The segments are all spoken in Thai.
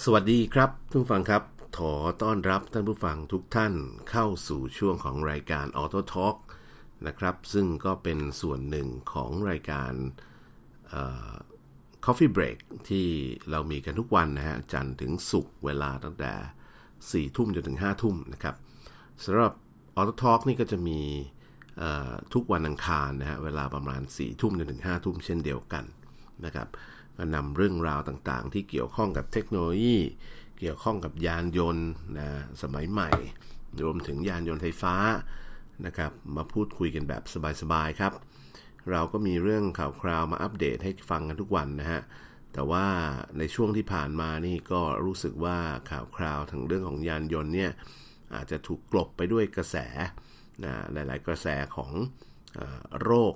สวัสดีครับทุกฟังครับ ขอต้อนรับท่านผู้ฟังทุกท่านเข้าสู่ช่วงของรายการ Auto Talk นะครับ ซึ่งก็เป็นส่วนหนึ่งของรายการ Coffee Break ที่เรามีกันทุกวันนะฮะจันทร์ถึงศุกร์เวลาตั้งแต่ 4 ทุ่มจนถึง 5 ทุ่มนะครับสำหรับ Auto Talk นี่ก็จะมีทุกวันอังคารนะฮะเวลาประมาณ 4 ทุ่มจนถึง 5 ทุ่มเช่นเดียวกันนะครับ ก็นำเรื่องราวต่างๆ ที่เกี่ยวข้องกับเทคโนโลยี เกี่ยวข้องกับยานยนต์นะสมัยใหม่ รวมถึงยานยนต์ไฟฟ้านะครับมาพูดคุยกันแบบสบายๆครับ เราก็มีเรื่องข่าวคราวมาอัปเดตให้ฟังกันทุกวันนะฮะแต่ว่าในช่วงที่ผ่านมานี่ก็รู้สึกว่าข่าวคราวถึงเรื่องของยานยนต์เนี่ยอาจจะถูกกลบไปด้วยกระแสนะหลาย ๆ กระแสของโรค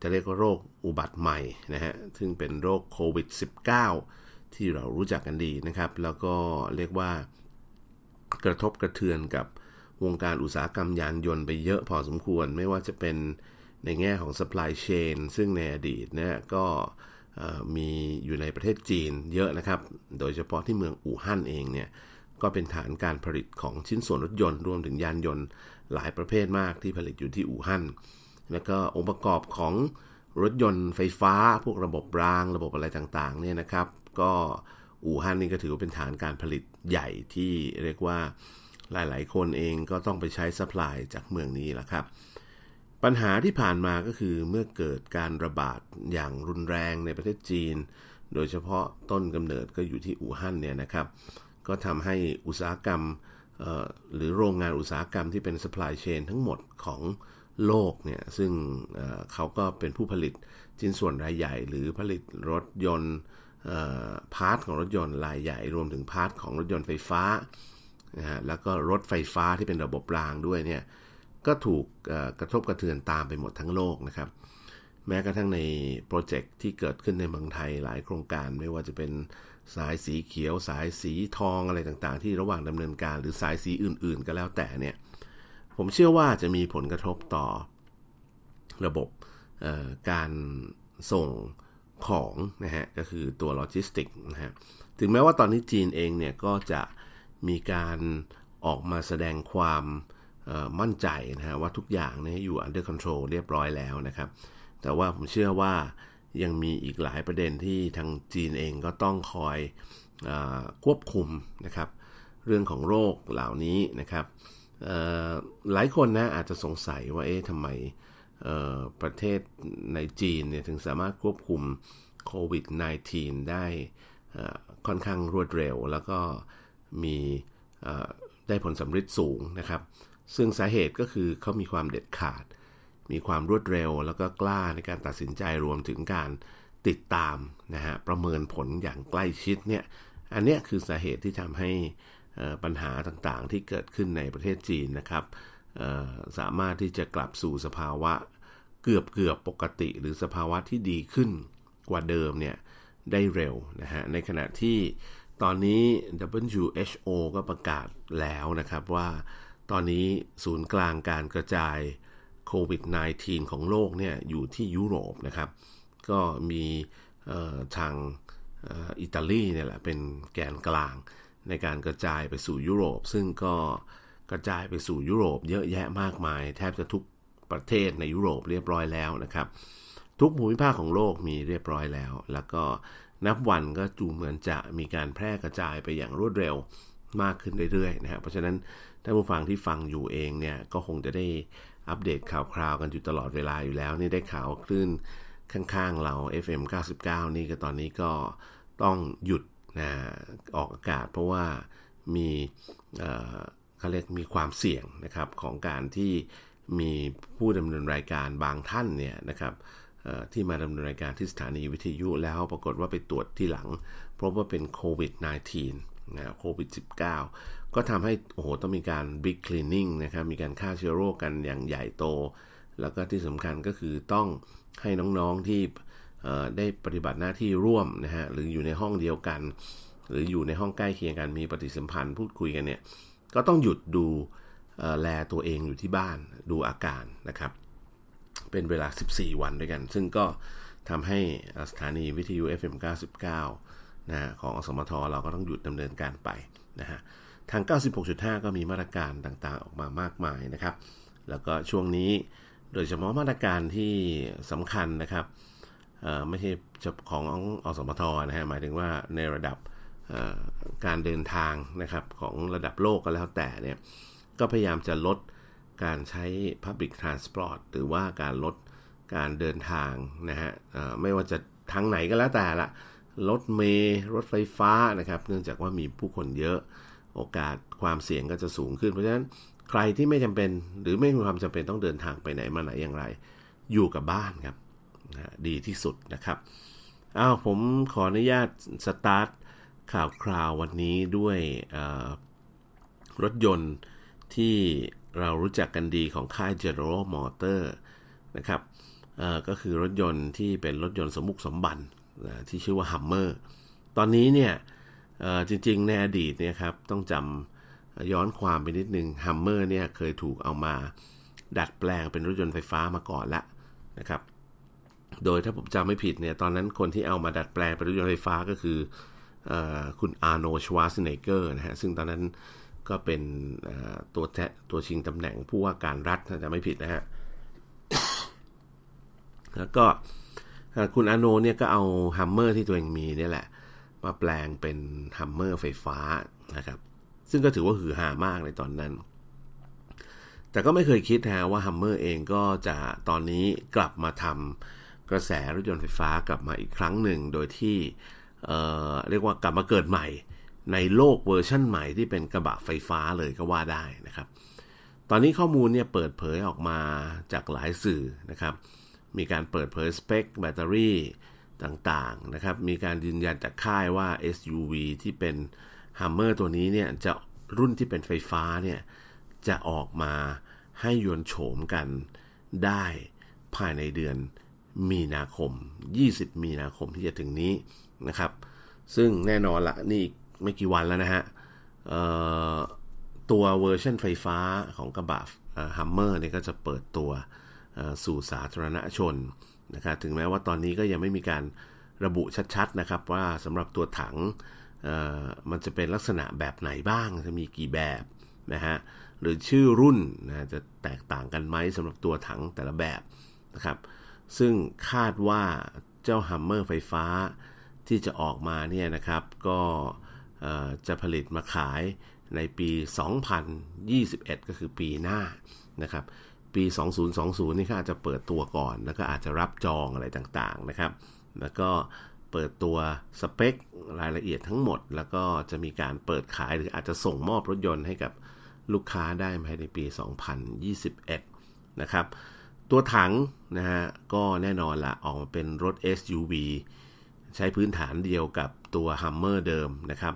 จะเรียกว่าโรคอุบัติใหม่นะฮะ ซึ่งเป็นโรคโควิด -19 ที่เรารู้จักกันดีนะครับ แล้วก็เรียกว่ากระทบกระเทือนกับวงการอุตสาหกรรมยานยนต์ไปเยอะพอสมควร ไม่ว่าจะเป็นในแง่ของ supply chain ซึ่งในอดีตเนี่ยก็มีอยู่ในประเทศจีนเยอะนะครับ โดยเฉพาะที่เมืองอู่ฮั่นเองเนี่ย ก็เป็นฐานการผลิตของชิ้นส่วนรถยนต์รวมถึงยานยนต์หลายประเภทมากที่ผลิตอยู่ที่อู่ฮั่น แล้วก็องค์ประกอบของรถยนต์ไฟฟ้า พวกระบบราง ระบบอะไรต่างๆเนี่ยนะครับ ก็อู่ฮั่นนี่ก็ถือว่าเป็นฐานการผลิตใหญ่ที่เรียกว่าหลายๆ คนเองก็ต้องไปใช้ supply จากเมืองนี้แหละครับ ปัญหาที่ผ่านมาก็คือเมื่อเกิดการระบาดอย่างรุนแรงในประเทศจีน โดยเฉพาะต้นกำเนิดก็อยู่ที่อู่ฮั่นเนี่ยนะครับ ก็ทำให้อุตสาหกรรมหรือโรงงานอุตสาหกรรมที่เป็น supply chain ทั้งหมดของ โลกเนี่ยซึ่งเขาก็เป็นผู้ผลิตชิ้นส่วนรายใหญ่ หรือผลิตรถยนต์ part ของรถยนต์รายใหญ่ รวมถึง part ของรถยนต์ไฟฟ้านะฮะแล้วก็รถไฟฟ้าที่เป็นระบบรางด้วยเนี่ยก็ถูกกระทบกระเทือนตามไปหมดทั้งโลกนะครับ แม้กระทั่งในโปรเจกต์ที่เกิดขึ้นในเมืองไทยหลายโครงการไม่ว่าจะเป็นสายสีเขียว สายสีทองอะไรต่างๆ ที่ระหว่างดำเนินการ หรือสายสีอื่น ๆ ก็แล้วแต่เนี่ย ผมเชื่อว่าจะมีผลกระทบต่อระบบการส่งของนะฮะก็คือตัวโลจิสติกนะฮะถึงแม้ว่าตอนนี้จีนเองเนี่ยก็จะมีการออกมาแสดงความมั่นใจนะฮะว่าทุกอย่างเนี่ยอยู่ under control เรียบร้อยแล้วนะครับ แต่ว่าผมเชื่อว่ายังมีอีกหลายประเด็นที่ทางจีนเองก็ต้องคอยอควบคุมนะครับ เรื่องของโรคเหล่านี้นะครับ หลายคนนะอาจจะสงสัยว่าเอ๊ะทำไมประเทศในจีนเนี่ยถึงสามารถควบคุมโควิด -19 ได้ค่อนข้างรวดเร็ว แล้วก็มีได้ผลสำเร็จสูงนะครับ ซึ่งสาเหตุก็คือเขามีความเด็ดขาด มีความรวดเร็ว แล้วก็กล้าในการตัดสินใจรวมถึงการติดตามนะฮะประเมินผลอย่างใกล้ชิดเนี่ยอันนี้คือสาเหตุที่ทำให้ ปัญหาต่างๆที่เกิดขึ้นในประเทศจีนนะครับสามารถที่จะกลับสู่สภาวะเกือบเกือบปกติ หรือสภาวะที่ดีขึ้นกว่าเดิมเนี่ยได้เร็วนะฮะในขณะที่ตอนนี้ WHO ก็ประกาศแล้วนะครับว่าตอนนี้ศูนย์กลางการกระจายโควิด -19 ของโลกเนี่ยอยู่ที่ยุโรปนะครับ ก็มีทางอิตาลีเนี่ยแหละเป็นแกนกลาง ในการกระจายไปสู่ยุโรป ซึ่งก็กระจายไปสู่ยุโรปเยอะแยะมากมาย แทบจะทุกประเทศในยุโรปเรียบร้อยแล้วนะครับ ทุกภูมิภาคของโลกมีเรียบร้อยแล้ว แล้วก็นับวันก็จูเหมือนจะมีการแพร่กระจายไปอย่างรวดเร็วมากขึ้นเรื่อยๆนะครับเพราะฉะนั้นท่านผู้ฟังที่ฟังอยู่เองเนี่ยก็คงจะได้อัปเดตข่าวคราวกันอยู่ตลอดเวลาอยู่แล้ว นี่ได้ข่าวคลื่นข้างๆเรา FM 99 นี่ก็ตอนนี้ก็ต้องหยุด นะออกอากาศเพราะว่ามีเขาเรียกมีความเสี่ยงนะครับของการที่มีผู้ดำเนินรายการบางท่านเนี่ยนะครับที่มาดำเนินรายการที่สถานีวิทยุแล้วปรากฏว่าไปตรวจที่หลังพบว่าเป็นโควิด -19 นะโควิด -19 ก็ทำให้โอ้โหต้องมีการบิ๊กคลีนนิ่งนะครับมีการฆ่าเชื้อโรคกันอย่างใหญ่โต แล้วก็ที่สำคัญก็คือต้องให้น้องๆที่ ได้ปฏิบัติหน้าที่ร่วมนะฮะหรืออยู่ในห้องเดียวกัน หรืออยู่ในห้องใกล้เคียงกันมีปฏิสัมพันธ์พูดคุยกันเนี่ยก็ต้องหยุดดูแลตัวเองอยู่ที่บ้านดูอาการนะครับ เป็นเวลา 14 วันด้วยกัน ซึ่งก็ทำให้สถานีวิทยุ FM 99นะของอสมทเราก็ต้องหยุดดำเนินการไปนะฮะทาง 96.5 ก็มีมาตรการต่างๆ ออกมามากมายนะครับ แล้วก็ช่วงนี้โดยเฉพาะมาตรการที่สำคัญนะครับ ไม่ใช่ของอสมทนะฮะหมายถึงว่าในระดับการเดินทางนะครับของระดับโลกก็แล้วแต่เนี่ยก็พยายามจะลดการใช้ Public Transport หรือว่าการลดการเดินทางนะฮะไม่ว่าจะทางไหนก็แล้วแต่ละรถเมล์รถไฟฟ้านะครับ เนื่องจากว่ามีผู้คนเยอะโอกาสความเสี่ยงก็จะสูงขึ้น เพราะฉะนั้นใครที่ไม่จำเป็นหรือไม่มีความจำเป็นต้องเดินทางไปไหนมาไหนอย่างไร อยู่กับบ้านครับ นะดีที่สุดนะครับอ้าวผมขออนุญาตสตาร์ทข่าวคราววันนี้ด้วยรถยนต์ที่เรารู้จักกันดีของค่าย General Motor นะครับก็คือรถยนต์ที่เป็นรถยนต์สมบุกสมบันที่ชื่อว่า Hummer ตอนนี้เนี่ยจริงๆ ในอดีตเนี่ยครับต้องจำย้อนความไปนิดนึง Hummer เนี่ยเคยถูกเอามาดัดแปลงเป็นรถยนต์ไฟฟ้ามาก่อนแล้วนะครับ โดยถ้าผมจำไม่ผิดเนี่ย ตอนนั้นคนที่เอามาดัดแปลงเป็นรถยนต์ไฟฟ้าก็คืออคุณอาร์โนชวาสเนเกอร์นะฮะ ซึ่งตอนนั้นก็เป็นตัวแทตัวชิงตำแหน่งผู้ว่าการรัฐถ้าจำไม่ผิดนะฮะ แล้วก็คุณอาโนเนี่ยก็เอา Hummer ที่ตัวเองมีเนี่ยแหละ มาแปลงเป็น Hummer ไฟฟ้านะครับ ซึ่งก็ถือว่าฮือฮามากในตอนนั้น แต่ก็ไม่เคยคิดนะว่าฮัมเมอร์เองก็จะตอนนี้กลับมาทำ กระแสรถยนต์ไฟฟ้ากลับมาอีกครั้งหนึ่ง โดยที่เรียกว่ากลับมาเกิดใหม่ ในโลกเวอร์ชั่นใหม่ที่เป็นกระบะไฟฟ้าเลยก็ว่าได้นะครับ ตอนนี้ข้อมูลเนี่ยเปิดเผยออกมาจากหลายสื่อนะครับ มีการเปิดเผยสเปคแบตเตอรี่ต่างๆนะครับ มีการยืนยันจากค่ายว่า SUV ที่เป็น Hummer ตัวนี้เนี่ยจะรุ่นที่เป็นไฟฟ้าเนี่ยจะออกมาให้ยนโฉมกันได้ภายในเดือน มีนาคม 20 มีนาคมที่จะถึงนี้นะครับ ซึ่งแน่นอนละนี่ไม่กี่วันแล้วนะฮะตัวเวอร์ชันไฟฟ้าของกระบะฮัมเมอร์เนี่ยก็จะเปิดตัวสู่สาธารณชนนะครับถึงแม้ว่าตอนนี้ก็ยังไม่มีการระบุชัดๆนะครับว่าสำหรับตัวถังมันจะเป็นลักษณะแบบไหนบ้างจะมีกี่แบบนะฮะหรือชื่อรุ่นนะจะแตกต่างกันไหมสำหรับตัวถังแต่ละแบบนะครับ ซึ่งคาดว่าเจ้าฮัมเมอร์ไฟฟ้าที่จะออกมาเนี่ยนะครับ ก็จะผลิตมาขายในปี 2021 ก็คือปีหน้านะครับ ปี 2020 นี่ก็อาจจะเปิดตัวก่อน แล้วก็อาจจะรับจองอะไรต่างๆนะครับ แล้วก็เปิดตัวสเปครายละเอียดทั้งหมด แล้วก็จะมีการเปิดขายหรืออาจจะส่งมอบรถยนต์ให้กับลูกค้าได้ภายในปี 2021 นะครับ ตัวถังนะฮะก็แน่นอนละออกมาเป็นรถ SUV ใช้พื้นฐานเดียวกับตัว Hummer เดิมนะครับ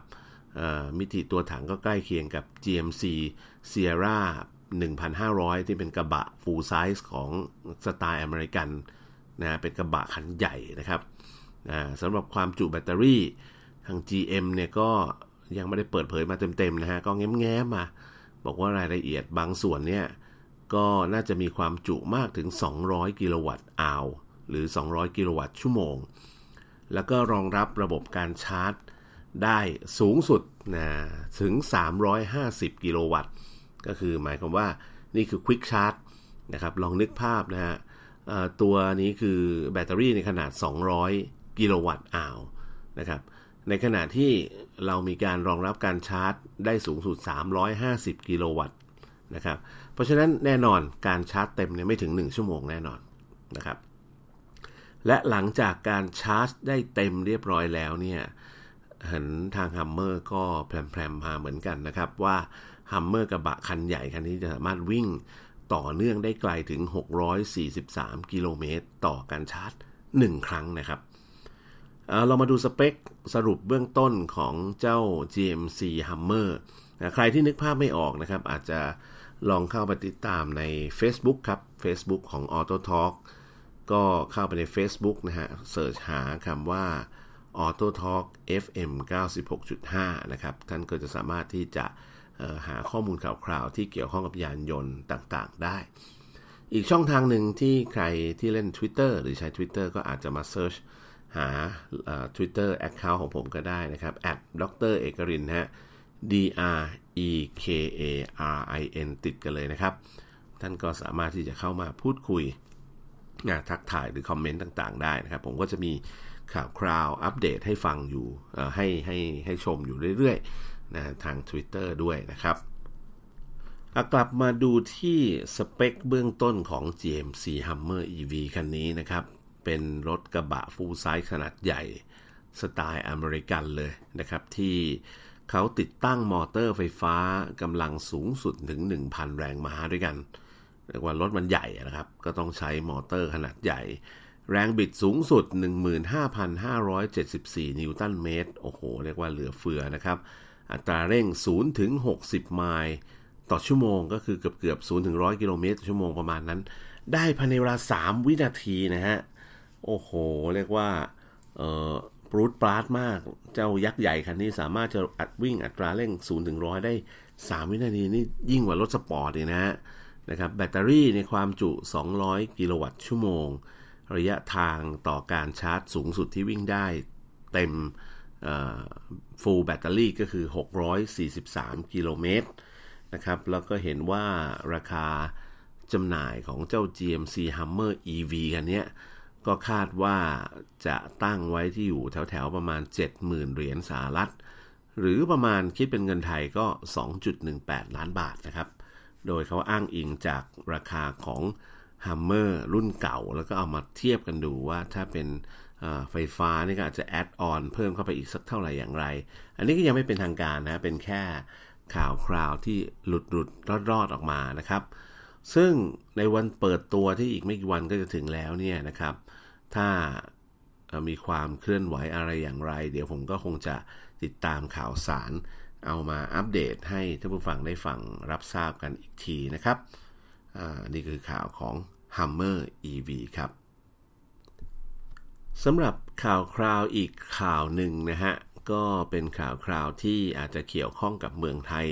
มิติตัวถังก็ใกล้เคียงกับ GMC Sierra 1,500 ที่เป็นกระบะ full size ของสไตล์อเมริกันนะเป็นกระบะคันใหญ่นะครับสำหรับความจุแบตเตอรี่ทาง GM เนี่ยก็ยังไม่ได้เปิดเผยมาเต็มๆนะฮะ ก็แง้มๆมา บอกว่ารายละเอียดบางส่วนเนี่ย ก็น่าจะมีความจุมากถึง 200 กิโลวัตต์อาวหรือ 200 กิโลวัตต์ชั่วโมง แล้วก็รองรับระบบการชาร์จได้สูงสุดนะถึง 350 กิโลวัตต์ ก็คือหมายความว่านี่คือ Quick Charge นะครับ ลองนึกภาพนะฮะตัวนี้คือแบตเตอรี่ในขนาด 200 กิโลวัตต์อาวนะครับ ในขณะที่เรามีการรองรับการชาร์จได้สูงสุด 350 กิโลวัตต์นะครับ เพราะฉะนั้นแน่นอนการชาร์จเต็มเนี่ยไม่ถึง 1 ชั่วโมงแน่นอนนะครับ และหลังจากการชาร์จได้เต็มเรียบร้อยแล้วเนี่ยเห็นทางฮัมเมอร์ก็แพลมๆมาเหมือนกันนะครับ ว่าฮัมเมอร์กระบะคันใหญ่คันนี้จะสามารถวิ่งต่อเนื่องได้ไกลถึง 643 กิโลเมตรต่อการชาร์จ 1 ครั้งนะครับเรามาดูสเปคสรุปเบื้องต้นของเจ้า GMC Hummer ใครที่นึกภาพไม่ออกนะครับ อาจจะ ลองเข้าไปติดตามใน Facebook ครับ Facebook ของ Auto Talk ก็เข้าไปใน Facebook นะฮะเสิร์ชหาคำว่า Auto Talk FM 96.5 นะครับ ท่านก็จะสามารถที่จะหาข้อมูลข่าวคราวที่เกี่ยวข้องกับยานยนต์ต่างๆ ได้ อีกช่องทางหนึ่งที่ใครที่เล่น Twitter หรือใช้ Twitter ก็อาจจะมาเซิร์ชหา Twitter Account ของผมก็ได้นะครับดรเอกรินฮะ D R E K A R I N ติดกันเลยนะครับ ท่านก็สามารถที่จะเข้ามาพูดคุยทักทายหรือคอมเมนต์ต่างๆ ได้นะครับ ผมก็จะมีข่าวคราวอัปเดตให้ฟังอยู่ให้ให้ให้ชมอยู่เรื่อยๆนะทาง Twitter ด้วยนะครับกลับมาดูที่สเปคเบื้องต้นของ GMC Hummer EV คันนี้นะครับ เป็นรถกระบะ full-size ขนาดใหญ่ สไตล์อเมริกันเลยนะครับ ที่ เขาติดตั้งมอเตอร์ไฟฟ้ากำลังสูงสุดถึง 1,000 แรงม้าด้วยกันเรียกว่ารถมันใหญ่นะครับ ก็ต้องใช้มอเตอร์ขนาดใหญ่ แรงบิดสูงสุด 15,574 นิวตันเมตร โอ้โห เรียกว่าเหลือเฟือนะครับ อัตราเร่ง 0 ถึง 60 ไมล์ต่อชั่วโมงก็คือเกือบเกือบ0ถึง 100 กิโลเมตรต่อชั่วโมงประมาณนั้น ได้ภายในเวลา 3 วินาทีนะฮะ โอ้โห เรียกว่าเออ ปรูดปราดมาก เจ้ายักษ์ใหญ่คันนี้สามารถจะอัดวิ่งอัตราเร่ง 0 ถึง 100 ได้ 3 วินาทีนี่ยิ่งกว่ารถสปอร์ตเลยนะฮะนะครับแบตเตอรี่ในความจุ 200 กิโลวัตต์ชั่วโมง ระยะทางต่อการชาร์จสูงสุดที่วิ่งได้เต็ม full แบตเตอรี่ก็คือ 643 กิโลเมตรนะครับแล้วก็เห็นว่าราคาจำหน่ายของเจ้า GMC Hummer EV กันนี้ ก็คาดว่าจะตั้งไว้ที่อยู่แถวๆประมาณ 70,000 เหรียญสหรัฐ หรือประมาณคิดเป็นเงินไทยก็ 2.18 ล้านบาทนะครับ โดยเขาอ้างอิงจากราคาของ Hummer รุ่นเก่า แล้วก็เอามาเทียบกันดูว่าถ้าเป็นไฟฟ้านี่ก็อาจจะแอดออนเพิ่มเข้าไปอีกสักเท่าไหร่อย่างไร อันนี้ก็ยังไม่เป็นทางการนะ เป็นแค่ข่าวคราวที่หลุดหลุดรอดรอดออกมานะครับ ซึ่งในวันเปิดตัวที่อีกไม่กี่วันก็จะถึงแล้วเนี่ยนะครับ ถ้ามีความเคลื่อนไหวอะไรอย่างไร เดี๋ยวผมก็คงจะติดตามข่าวสาร เอามาอัปเดตให้ท่านผู้ฟังได้ฟังรับทราบกันอีกทีนะครับนี่คือข่าวของ Hummer EV ครับสำหรับข่าวคราวอีกข่าวหนึ่งนะฮะ ก็เป็นข่าวคราวที่อาจจะเกี่ยวข้องกับเมืองไทย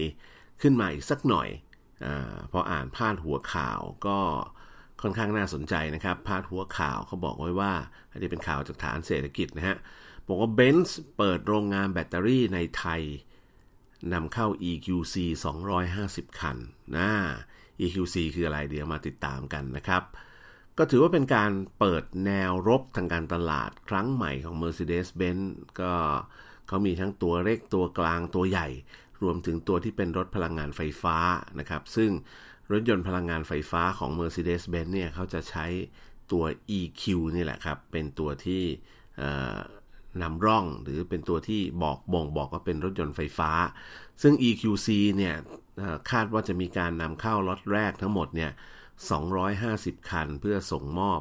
ขึ้นมาอีกสักหน่อยอพออ่านพาดหัวข่าวก็ ค่อนข้างน่าสนใจนะครับ พาดหัวข่าวเขาบอกไว้ว่าอันนี้เป็นข่าวจากฐานเศรษฐกิจนะฮะบอกว่าเบนซ์เปิดโรงงานแบตเตอรี่ในไทยนำเข้า EQC 250 คันนะ EQC คืออะไรเดี๋ยวมาติดตามกันนะครับ ก็ถือว่าเป็นการเปิดแนวรบทางการตลาดครั้งใหม่ของ Mercedes-Benz ก็เขามีทั้งตัวเล็กตัวกลางตัวใหญ่ รวมถึงตัวที่เป็นรถพลังงานไฟฟ้านะครับ ซึ่ง รถยนต์พลังงานไฟฟ้าของ Mercedes-Benz เนี่ยเขาจะใช้ตัว EQ นี่แหละครับ เป็นตัวที่นำร่องหรือเป็นตัวที่บอกบ่งบอกว่าเป็นรถยนต์ไฟฟ้า ซึ่ง EQC เนี่ยคาดว่าจะมีการนำเข้าล็อตแรกทั้งหมดเนี่ย 250 คันเพื่อส่งมอบ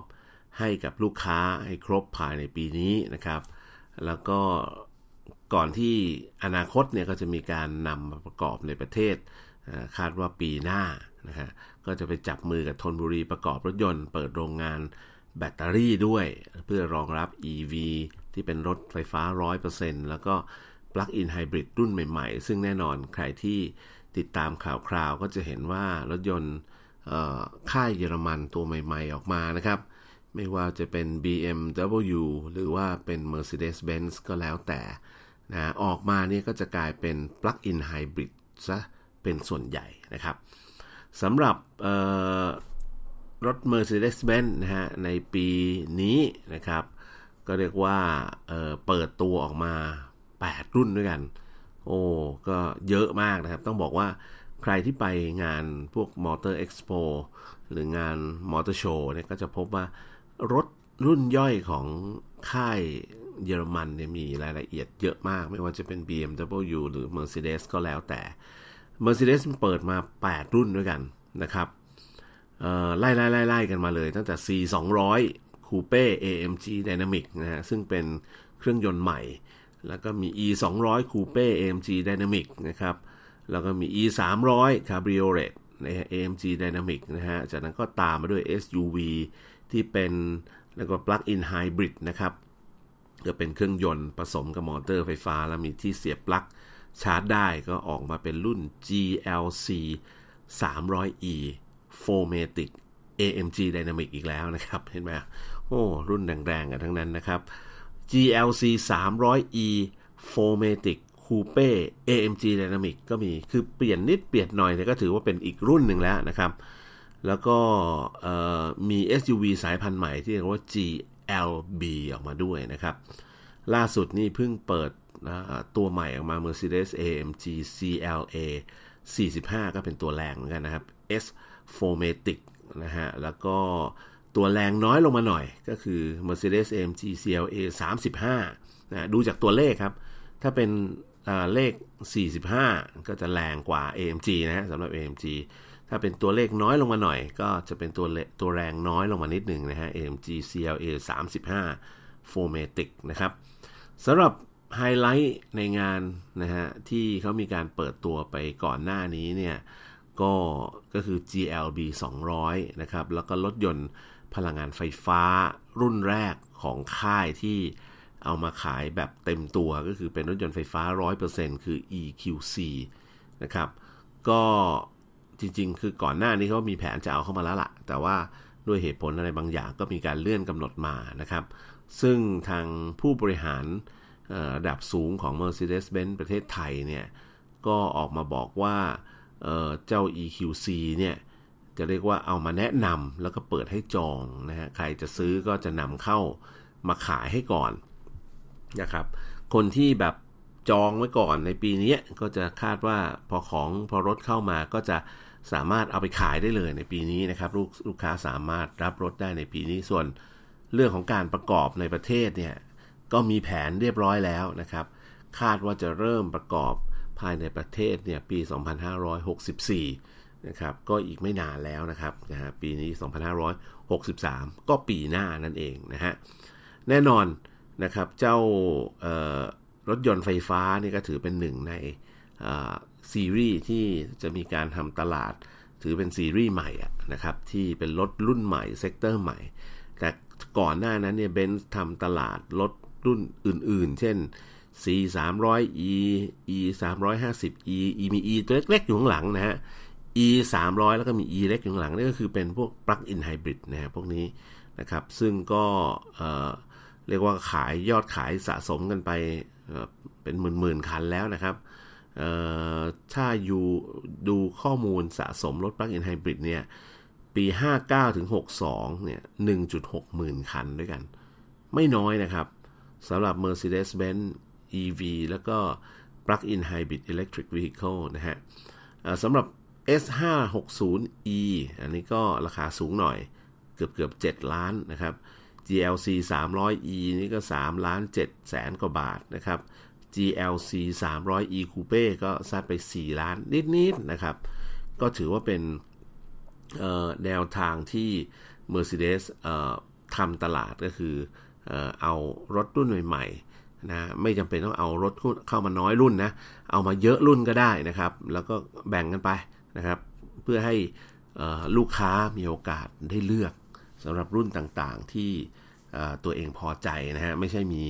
ให้กับลูกค้าให้ครบภายในปีนี้นะครับ แล้วก็ก่อนที่อนาคตเนี่ยก็จะมีการนำมาประกอบในประเทศ คาดว่าปีหน้านะฮะก็จะไปจับมือกับทนบุรีประกอบรถยนต์ เปิดโรงงานแบตเตอรี่ด้วย เพื่อรองรับ EV ที่เป็นรถไฟฟ้า 100%แล้วก็ Plug-in Hybrid รุ่นใหม่ๆ ซึ่งแน่นอนใครที่ติดตามข่าวคราวก็จะเห็นว่ารถยนต์ค่ายเยอรมันตัวใหม่ๆออกมานะครับ ไม่ว่าจะเป็น BMW หรือว่าเป็น Mercedes-Benz ก็แล้วแต่นะออกมาเนี่ยก็จะกลายเป็น Plug-in Hybrid ซะ เป็นส่วนใหญ่นะครับสำหรับรถ Mercedes-Benz นะฮะในปีนี้นะครับ ก็เรียกว่าเเปิดตัวออกมา 8 รุ่นด้วยกัน โอ้ ก็เยอะมากนะครับ ต้องบอกว่าใครที่ไปงานพวกมอเตอร์เอ็กซ์โปหรืองานมอเตอร์โชว์เนี่ยก็จะพบว่ารถรุ่นย่อยของค่ายเยอรมันเนี่ยมีรายละเอียดเยอะมาก ไม่ว่าจะเป็น BMW หรือ Mercedes ก็แล้วแต่ Mercedes เปิดมา 8 รุ่นด้วยกันนะครับไล่ไล่ไล่ไล่กันมาเลย ตั้งแต่ C 200คูเป้ AMG Dynamic นะฮะซึ่งเป็นเครื่องยนต์ใหม่ แล้วก็มี E 2 0 0คูเป้ AMG Dynamic นะครับแล้วก็มี E 3 0 0 Cabriolet นะ AMG Dynamic นะฮะจากนั้นก็ตามมาด้วย SUV ที่เป็นแล้วก็ Plug-in Hybrid นะครับก็เป็นเครื่องยนต์ผสมกับมอเตอร์ไฟฟ้า แล้วมีที่เสียบปลั๊ก ชาร์จได้ก็ออกมาเป็นรุ่น GLC 300E 4matic AMG Dynamic อีกแล้วนะครับ เห็นไหมโอ้ รุ่นแรงๆกันทั้งนั้นนะครับ GLC 300e 4matic Coupe AMG Dynamic ก็มี คือเปลี่ยนนิดเปลี่ยนหน่อยเนี่ก็ถือว่าเป็นอีกรุ่นหนึ่งแล้วนะครับ แล้วก็มี SUV สายพันธุ์ใหม่ที่เรียกว่า GLB ออกมาด้วยนะครับ ล่าสุดนี่เพิ่งเปิด ตัวใหม่ออกมา Mercedes AMG CLA 45 ก็เป็นตัวแรงเหมือนกันนะครับ S Formatic นะฮะ แล้วก็ตัวแรงน้อยลงมาหน่อยก็คือ Mercedes AMG CLA 35นะดูจากตัวเลขครับ ถ้าเป็นเลข 45 ก็จะแรงกว่า AMG นะฮะสำหรับ AMG ถ้าเป็นตัวเลขน้อยลงมาหน่อย ก็จะเป็นตัวตัวแรงน้อยลงมานิดหนึ่งนะฮะ AMG CLA 35 Formatic นะครับสำหรับ ไฮไลท์ในงานนะฮะที่เขามีการเปิดตัวไปก่อนหน้านี้เนี่ยก็ก็คือ GLB 200 นะครับ แล้วก็รถยนต์พลังงานไฟฟ้ารุ่นแรกของค่ายที่เอามาขายแบบเต็มตัวก็คือเป็นรถยนต์ไฟฟ้า 100%คือ EQC นะครับ ก็จริงๆ คือก่อนหน้านี้เขามีแผนจะเอาเข้ามาแล้วละ่ะ แต่ว่าด้วยเหตุผลอะไรบางอย่างก็มีการเลื่อนกำหนดมานะครับ ซึ่งทางผู้บริหาร ระดับสูงของ Mercedes-Benz ประเทศไทยเนี่ยก็ออกมาบอกว่าเจ้า EQC เนี่ยจะเรียกว่าเอามาแนะนำแล้วก็เปิดให้จองนะฮะใครจะซื้อก็จะนำเข้ามาขายให้ก่อนนะครับ คนที่แบบจองไว้ก่อนในปีนี้ก็จะคาดว่าพอของพอรถเข้ามาก็จะสามารถเอาไปขายได้เลยในปีนี้นะครับลูกลูกค้าสามารถรับรถได้ในปีนี้ส่วนเรื่องของการประกอบในประเทศเนี่ย ก็มีแผนเรียบร้อยแล้วนะครับ คาดว่าจะเริ่มประกอบภายในประเทศเนี่ยปี 2564 นะครับ ก็อีกไม่นานแล้วนะครับนะฮะปีนี้ 2563 ก็ปีหน้านั่นเองนะฮะ แน่นอนนะครับเจ้ารถยนต์ไฟฟ้านี่ก็ถือเป็นหนึ่งในซีรีส์ที่จะมีการทำตลาด ถือเป็นซีรีส์ใหม่นะครับที่เป็นรถรุ่นใหม่ sector ใหม่ แต่ก่อนหน้านั้นเนี่ยเบนซ์ทำตลาดรถ รุ่นอื่นๆ เช่น C 3 0 0 E E 3 5 0 E E มี E ตัวเล็กๆ อยู่ข้างหลังนะฮะ E 300แล้วก็มี E เล็กอยู่ข้างหลังนี่ก็คือเป็นพวก plug-in hybrid นะฮะพวกนี้นะครับ ซึ่งก็เรียกว่าขายยอดขายสะสมกันไปเป็นหมื่นๆคันแล้วนะครับถ้าอยู่ดูข้อมูลสะสมรถ plug-in hybrid เนี่ย ปี 59ถึง62เนี่ย1.6 หมื่นคันด้วยกัน ไม่น้อยนะครับ สำหรับ Mercedes-Benz EV แล้วก็ Plug-in Hybrid Electric Vehicle นะฮะสำหรับ S560e อันนี้ก็ราคาสูงหน่อย เกือบเกือบ7 ล้านนะครับ GLC 300e นี่ก็ 3 ล้าน7แสนกว่าบาทนะครับ GLC 300e Coupe ก็ซัดไป 4 ล้านนิดๆนนะครับ ก็ถือว่าเป็นแนวทางที่ Mercedes ทำตลาดก็คือ เอารถรุ่นใหม่ๆนะไม่จำเป็นต้องเอารถเข้ามาน้อยรุ่นนะเอามาเยอะรุ่นก็ได้นะครับ แล้วก็แบ่งกันไปนะครับ เพื่อให้ลูกค้ามีโอกาสได้เลือกสำหรับรุ่นต่างๆที่ตัวเองพอใจนะฮะไม่ใช่มี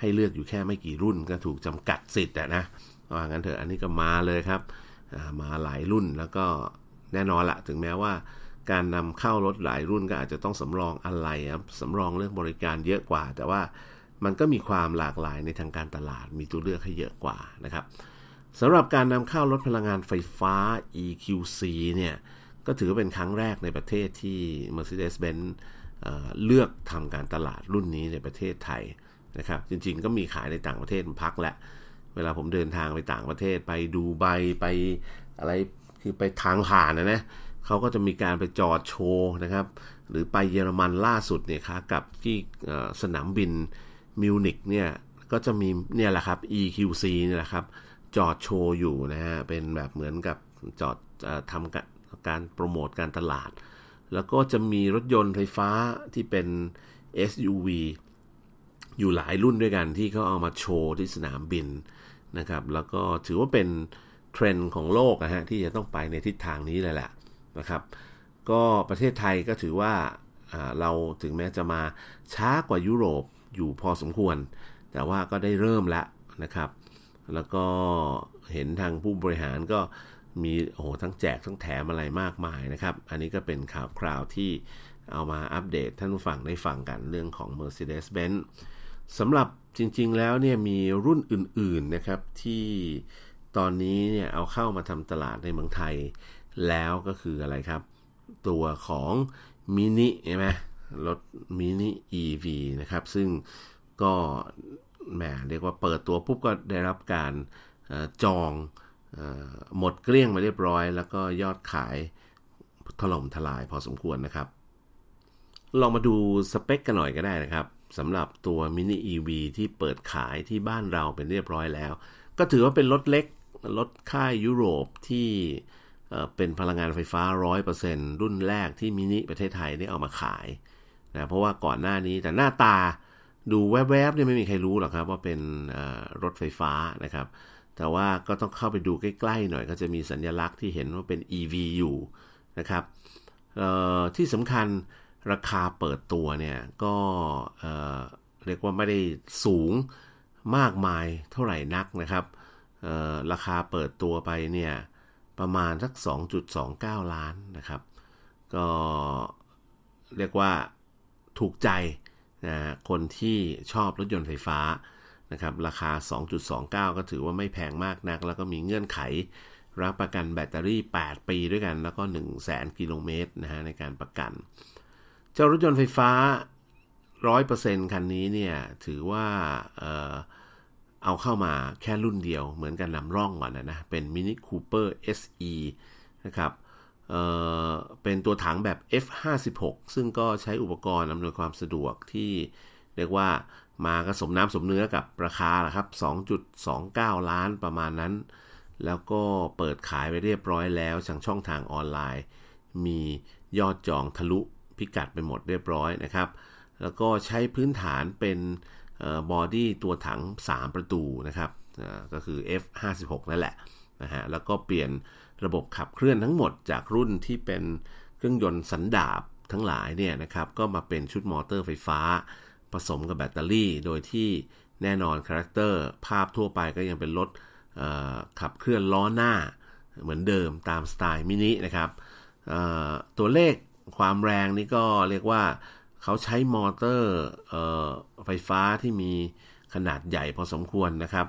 ให้เลือกอยู่แค่ไม่กี่รุ่นก็ถูกจำกัดสิทธิ์นะว่างั้นเถอะอันนี้ก็มาเลยครับมาหลายรุ่นแล้วก็แน่นอนละถึงแม้ว่า การนำเข้ารถหลายรุ่นก็อาจจะต้องสำรองอะไรครับสำรองเรื่องบริการเยอะกว่า แต่ว่ามันก็มีความหลากหลายในทางการตลาด มีตัวเลือกให้เยอะกว่านะครับสำหรับการนำเข้ารถพลังงานไฟฟ้า EQC เนี่ยก็ถือเป็นครั้งแรกในประเทศที่ Mercedes-Benz เเลือกทำการตลาดรุ่นนี้ในประเทศไทยนะครับจริงๆ ก็มีขายในต่างประเทศพักแล้วเวลาผมเดินทางไปต่างประเทศไปดูใบไปอะไรคือไปทางผ่านนะนะ เขาก็จะมีการไปจอดโชว์นะครับ หรือไปเยอรมันล่าสุดเนี่ยครับกับที่สนามบินมิวนิกเนี่ยก็จะมีเนี่ยแหละครับ EQC เนี่ยแหละครับ จอดโชว์อยู่นะฮะเป็นแบบเหมือนกับจอดทำการการโปรโมทการตลาด แล้วก็จะมีรถยนต์ไฟฟ้าที่เป็น SUV อยู่หลายรุ่นด้วยกันที่เขาเอามาโชว์ที่สนามบินนะครับ แล้วก็ถือว่าเป็นเทรนด์ของโลกนะฮะที่จะต้องไปในทิศทางนี้เลยแหละ นะครับ ก็ประเทศไทยก็ถือว่าเราถึงแม้จะมาช้ากว่ายุโรปอยู่พอสมควร แต่ว่าก็ได้เริ่มแล้วนะครับ แล้วก็เห็นทางผู้บริหารก็มีโอ้โหทั้งแจกทั้งแถมอะไรมากมายนะครับ อันนี้ก็เป็นข่าวคราวที่เอามาอัปเดตท่านผู้ฟังได้ฟังกันเรื่องของ Mercedes-Benz สำหรับจริงๆแล้วเนี่ยมีรุ่นอื่นๆนะครับที่ตอนนี้เนี่ยเอาเข้ามาทำตลาดในเมืองไทย แล้วก็คืออะไรครับ ตัวของมินิใช่ไหมรถมินิ EV นะครับ ซึ่งก็แหมเรียกว่าเปิดตัวปุ๊บก็ได้รับการจองหมดเกลี้ยงมาเรียบร้อย แล้วก็ยอดขายถล่มทลายพอสมควรนะครับ ลองมาดูสเปคกันหน่อยก็ได้นะครับสำหรับตัวมินิ EV ที่เปิดขายที่บ้านเราเป็นเรียบร้อยแล้ว ก็ถือว่าเป็นรถเล็ก รถค่ายยุโรปที่ เป็นพลังงานไฟฟ้า 100%รุ่นแรกที่มินิประเทศไทยได้เอามาขายนะเพราะว่าก่อนหน้านี้แต่หน้าตาดูแวบๆเนี่ยไม่มีใครรู้หรอกครับว่าเป็นรถไฟฟ้านะครับ แต่ว่าก็ต้องเข้าไปดูใกล้ๆหน่อยก็จะมีสัญลักษณ์ที่เห็นว่าเป็น EV อยู่นะครับที่สำคัญราคาเปิดตัวเนี่ยก็เรียกว่าไม่ได้สูงมากมายเท่าไหร่นักนะครับ ราคาเปิดตัวไปเนี่ย ประมาณสัก 2.29 ล้านนะครับ ก็เรียกว่าถูกใจนะคนที่ชอบรถยนต์ไฟฟ้านะครับราคา 2.29 ก็ถือว่าไม่แพงมากนัก แล้วก็มีเงื่อนไขรับประกันแบตเตอรี่ 8 ปีด้วยกัน แล้วก็ 1 0 0 0 0แกิโลเมตรนะฮะในการประกัน เจ้ารถยนต์ไฟฟ้า 100%คันนี้เนี่ยถือว่าเเอาเข้ามาแค่รุ่นเดียวเหมือนกันนำร่องก่อนนะนะ เป็น Mini Cooper SE นะครับเเป็นตัวถังแบบ F56 ซึ่งก็ใช้อุปกรณ์อำนวยความสะดวกที่เรียกว่ามาก็สมน้ำสมเนื้อกับราคาละครับ 2.29 ล้านประมาณนั้น แล้วก็เปิดขายไปเรียบร้อยแล้วทางช่องทางออนไลน์ มียอดจองทะลุพิกัดไปหมดเรียบร้อยนะครับ แล้วก็ใช้พื้นฐานเป็น body ตัวถัง 3 ประตูนะครับก็คือ F56 นั่นแหละนะฮะแล้วก็เปลี่ยนระบบขับเคลื่อนทั้งหมดจากรุ่นที่เป็นเครื่องยนต์สันดาบทั้งหลายเนี่ยนะครับก็มาเป็นชุดมอเตอร์ไฟฟ้า ผสมกับแบตเตอรี่ โดยที่แน่นอน character ภาพทั่วไปก็ยังเป็นรถขับเคลื่อนล้อหน้าเหมือนเดิมตามสไตล์มินินะครับตัวเลขความแรงนี่ก็เรียกว่า เขาใช้มอเตอร์ไฟฟ้าที่มีขนาดใหญ่พอสมควรนะครับ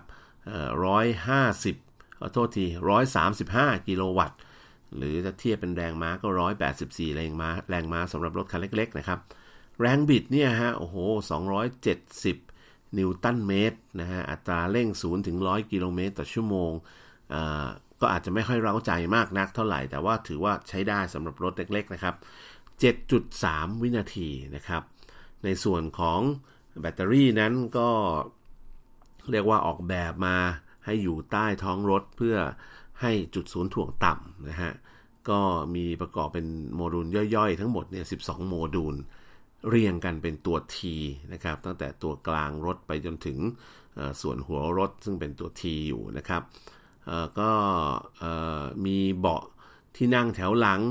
ร้อยห้าสิบขอโทษทีร้อยสามสิบห้ากิโลวัตต์ หรือจะเทียบเป็นแรงม้าก็ร้อยแปดสิบสี่แรงม้าแรงม้าสำหรับรถคันเล็กๆนะครับ แรงบิดเนี่ยฮะ โอ้โหสองร้อยเจ็ดสิบนิวตันเมตรนะฮะ อัตราเร่งศูนย์ถึงร้อยกิโลเมตรต่อชั่วโมงก็อาจจะไม่ค่อยเร้าใจมากนักเท่าไหร่ แต่ว่าถือว่าใช้ได้สำหรับรถเล็กๆนะครับ 7.3 วินาทีนะครับ ในส่วนของแบตเตอรี่นั้นก็เรียกว่าออกแบบมาให้อยู่ใต้ท้องรถเพื่อให้จุดศูนย์ถ่วงต่ำนะฮะ ก็มีประกอบเป็นโมดูลย่อยๆ ทั้งหมดเนี่ย 12 โมดูล เรียงกันเป็นตัว T นะครับ ตั้งแต่ตัวกลางรถไปจนถึงส่วนหัวรถซึ่งเป็นตัว T อยู่นะครับ ก็มีเบาะ ที่นั่งแถวหลัง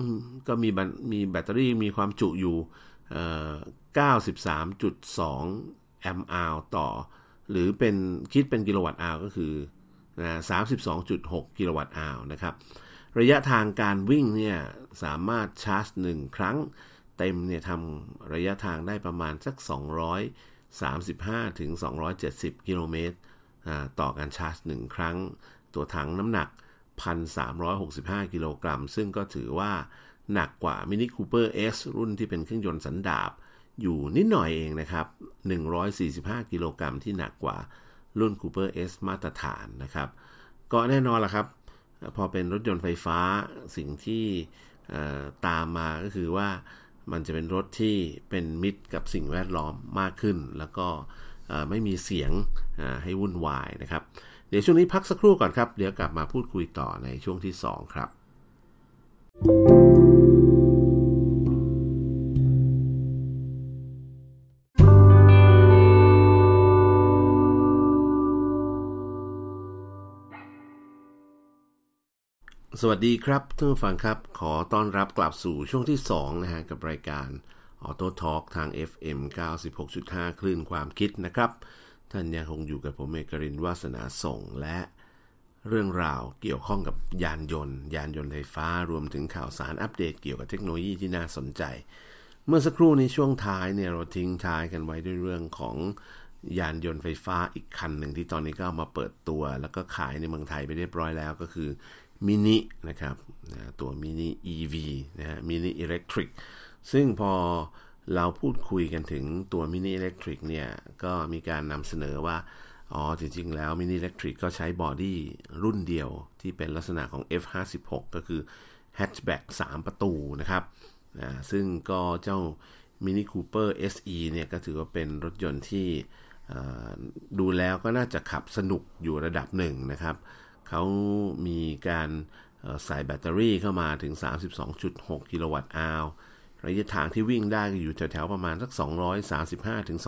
ก็มีมีแบตเตอรี่มีความจุอยู่ 93.2 แอมป์อาวต่อ หรือเป็นคิดเป็นกิโลวัตต์อาวก็คือนะ32.6 กิโลวัตต์อาวนะครับ ระยะทางการวิ่งเนี่ยสามารถชาร์จ 1 ครั้งเต็มเนี่ยทำระยะทางได้ประมาณสัก 235 ถึง 270 กิโลเมตรต่อการชาร์จ 1 ครั้ง ตัวถังน้ำหนัก 1,365 กิโลกรัม ซึ่งก็ถือว่าหนักกว่า Mini Cooper S รุ่นที่เป็นเครื่องยนต์สันดาบ อยู่นิดหน่อยเองนะครับ 145 กิโลกรัมที่หนักกว่ารุ่น Cooper S มาตรฐานนะครับ ก็แน่นอนละครับ พอเป็นรถยนต์ไฟฟ้าสิ่งที่ตามมาก็คือว่ามันจะเป็นรถที่เป็นมิตรกับสิ่งแวดล้อมมากขึ้น แล้วก็ไม่มีเสียงให้วุ่นวายนะครับ เดี๋ยวช่วงนี้พักสักครู่ก่อนครับ เดี๋ยวกลับมาพูดคุยต่อในช่วงที่ 2 ครับ สวัสดีครับท่านผู้ฟังครับ ขอต้อนรับกลับสู่ช่วงที่ 2 นะฮะ กับรายการ Auto Talk ทาง FM 96.5 คลื่นความคิดนะครับ ท่านยังคงอยู่กับผมเอกรินวาสนาส่งและเรื่องราวเกี่ยวข้องกับยานยนต์ ยานยนต์ไฟฟ้ารวมถึงข่าวสารอัปเดตเกี่ยวกับเทคโนโลยีที่น่าสนใจ เมื่อสักครู่นี้ช่วงท้ายเนี่ยเราทิ้งท้ายกันไว้ด้วยเรื่องของยานยนต์ไฟฟ้าอีกคันหนึ่งที่ตอนนี้ก็ามาเปิดตัว แล้วก็ขายในเมืองไทยไปเรียบร้อยแล้วก็คือมินินะครับตัวมินิ EV นะฮะมินิ Electric ซึ่งพอ เราพูดคุยกันถึงตัวมินิ Electric เนี่ย ก็มีการนำเสนอว่า อ๋อ จริง ๆ แล้วมินิ Electric ก็ใช้ body รุ่นเดียวที่เป็นลักษณะของ F56 ก็คือแฮชแบ็ก3ประตูนะครับนะซึ่งก็เจ้า Mini Cooper SE เนี่ย ก็ถือว่าเป็นรถยนต์ที่ดูแล้วก็น่าจะขับสนุกอยู่ระดับหนึ่งนะครับ เขามีการใส่แบตเตอรี่เข้ามาถึง 32.6 กิโลวัตต์อาวร ระยะทางที่วิ่งได้อยู่แถวๆประมาณสัก 235ถึง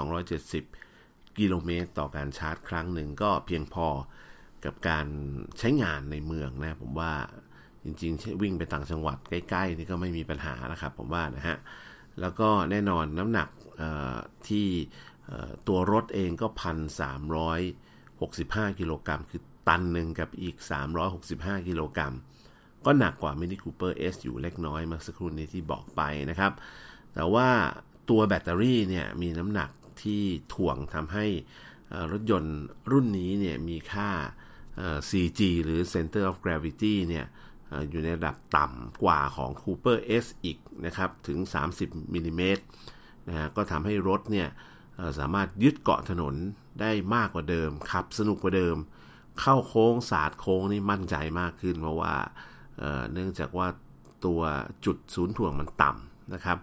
270 กิโลเมตรต่อการชาร์จครั้งหนึ่งก็เพียงพอกับการใช้งานในเมืองนะผมว่าจริงๆ วิ่งไปต่างจังหวัดใกล้ๆ นี่ก็ไม่มีปัญหานะครับผมว่านะฮะ แล้วก็แน่นอนน้ำหนักที่ตัวรถเองก็พันสามร้อยหกสิบห้ากิโลกรัมคือตันหนึ่งกับอีก 365 กิโลกรัม ก็หนักกว่า Mini Cooper S อยู่เล็กน้อยเมื่อสักครู่นี้ที่บอกไปนะครับ แต่ว่าตัวแบตเตอรี่เนี่ยมีน้ำหนักที่ถ่วงทำให้รถยนต์รุ่นนี้เนี่ยมีค่า CG หรือ Center of Gravity เนี่ยอยู่ในระดับต่ำกว่าของ Cooper S อีกนะครับถึง 30มิลิเมตรนะฮะก็ทำให้รถเนี่ยสามารถยึดเกาะถนนได้มากกว่าเดิม ขับสนุกกว่าเดิม เข้าโค้งสาดโค้งนี่มั่นใจมากขึ้น เพราะว่า เนื่องจากว่าตัวจุดศูนย์ถ่วงมันต่ำนะครับ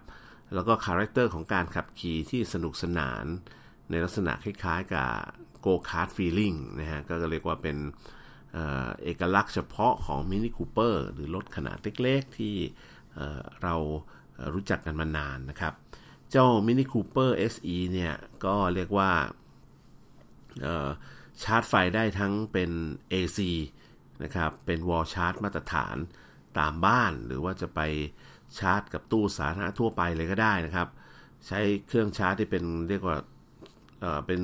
แล้วก็ character ของการขับขี่ที่สนุกสนาน ในลักษณะคล้ายๆกับ go-kart feeling นะฮะ ก็เรียกว่าเป็นเอกลักษณ์เฉพาะของมินิคูเปอร์หรือรถขนาดเล็กๆ ที่เรารู้จักกันมานานนะครับ เจ้า Mini Cooper SE เนี่ย ก็เรียกว่าชาร์จไฟได้ทั้งเป็น AC นะครับเป็นวอลชาร์จมาตรฐานตามบ้าน หรือว่าจะไปชาร์จกับตู้สาธารณะทั่วไปเลยก็ได้นะครับ ใช้เครื่องชาร์จที่เป็นเรียกว่าเเป็น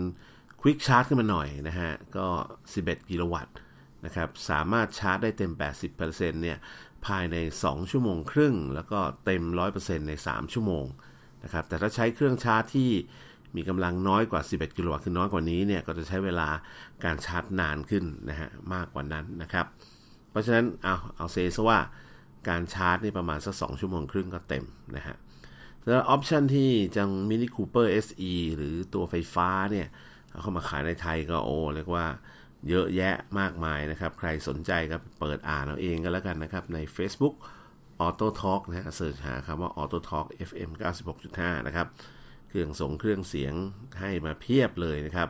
ควิกชาร์จขึ้นมาหน่อยนะฮะก็ 11 กิโลวัตต์นะครับสามารถชาร์จได้เต็ม 80%เนี่ยภายใน 2 ชั่วโมงครึ่ง แล้วก็เต็ม 100%ใน 3 ชั่วโมงนะครับแต่ถ้าใช้เครื่องชาร์จที่ มีกำลังน้อยกว่า 11 กิโลวัตต์คือน้อยกว่านี้เนี่ยก็จะใช้เวลาการชาร์จนานขึ้นนะฮะมากกว่านั้นนะครับ เพราะฉะนั้นเอาเอา safe ซะว่าการชาร์จนี่ประมาณสัก 2 ชั่วโมงครึ่งก็เต็มนะฮะแล้วออปชันที่เจ้า Mini Cooper SE หรือตัวไฟฟ้าเนี่ยเข้ามาขายในไทยก็โอ้เรียกว่าเยอะแยะมากมายนะครับ ใครสนใจก็เปิดอ่านเอาเองก็แล้วกันนะครับ ใน Facebook Auto Talk นะฮะ search หาคำว่า Auto Talk FM 96.5 นะครับ เครื่องส่งเครื่องเสียงให้มาเพียบเลยนะครับ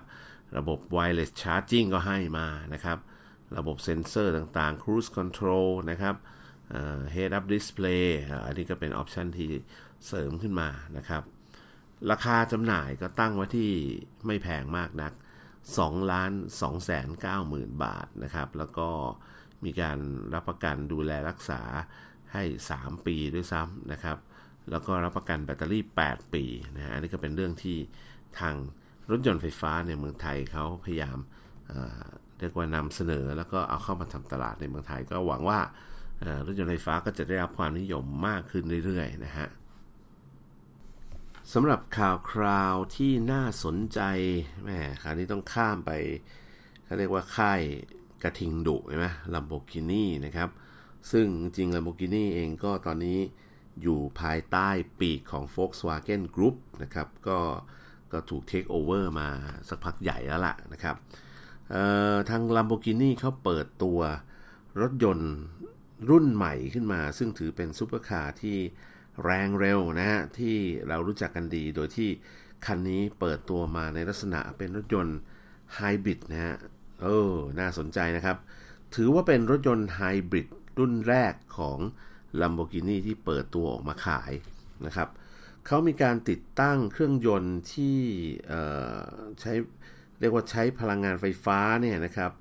ระบบ Wireless Charging ก็ให้มานะครับ ระบบเซ็นเซอร์ต่างๆ Cruise Control นะครับ Head Up Display อันนี้ก็เป็นออปชันที่เสริมขึ้นมานะครับ ราคาจำหน่ายก็ตั้งไว้ที่ไม่แพงมากนัก2ล้าน2แสน9หมื่นบาทนะครับ แล้วก็มีการรับประกันดูแลรักษาให้ 3 ปีด้วยซ้ำนะครับ แล้วก็รับประกันแบตเตอรี่ 8 ปีนะฮะอันนี้ก็เป็นเรื่องที่ทางรถยนต์ไฟฟ้าในเมืองไทยเขาพยายามเรียกว่านำเสนอ แล้วก็เอาเข้ามาทำตลาดในเมืองไทย ก็หวังว่ารถยนต์ไฟฟ้าก็จะได้รับความนิยมมากขึ้นเรื่อยๆนะฮะสำหรับข่าวคราวที่น่าสนใจแม่คราวนี้ต้องข้ามไปเขาเรียกว่าค่ายกระทิงดุใช่ไหมลัมโบกินีนะครับ ซึ่งจริงลัมโบกินีเองก็ตอนนี้ อยู่ภายใต้ปีกของ Volkswagen Group นะครับ ก็ก็ถูกเทคโอเวอร์มาสักพักใหญ่แล้วล่ะนะครับทาง Lamborghini เขาเปิดตัวรถยนต์รุ่นใหม่ขึ้นมา ซึ่งถือเป็นซูเปอร์คาร์ที่แรงเร็วนะฮะ ที่เรารู้จักกันดีโดยที่คันนี้เปิดตัวมาในลักษณะเป็นรถยนต์ไฮบริดนะฮะเออน่าสนใจนะครับ ถือว่าเป็นรถยนต์ไฮบริดรุ่นแรกของ Lamborghini ที่เปิดตัวออกมาขายนะครับเขามีการติดตั้งเครื่องยนต์ที่ใช้เรียกว่าใช้พลังงานไฟฟ้าเนี่ยนะครับ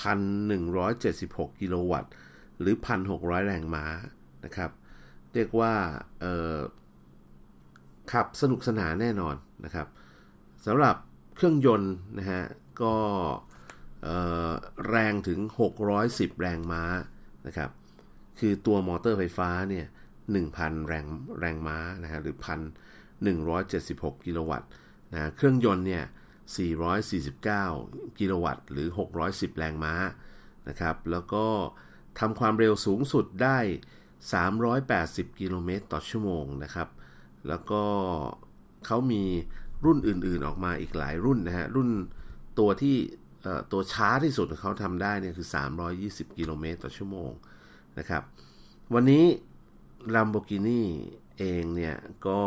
พันหนึ่งร้อยเจ็ดสิบหกกิโลวัตต์ หรือพันหกร้อยแรงม้านะครับ เรียกว่าขับสนุกสนานแน่นอนนะครับสำหรับเครื่องยนต์นะฮะก็แรงถึง 610 แรงม้านะครับ คือตัวมอเตอร์ไฟฟ้าเนี่ย1,000 แรงแรงม้านะฮะหรือ 1,176 กิโลวัตต์นะเครื่องยนต์เนี่ย449 กิโลวัตต์หรือ 610 แรงม้านะครับ แล้วก็ทำความเร็วสูงสุดได้ 380 กิโลเมตรต่อชั่วโมงนะครับ แล้วก็เขามีรุ่นอื่นๆออกมาอีกหลายรุ่นนะฮะ รุ่นตัวที่ตัวช้าที่สุดเขาทำได้เนี่ยคือ 320 กิโลเมตรต่อชั่วโมง นะครับ วันนี้ Lamborghini เองเนี่ยก็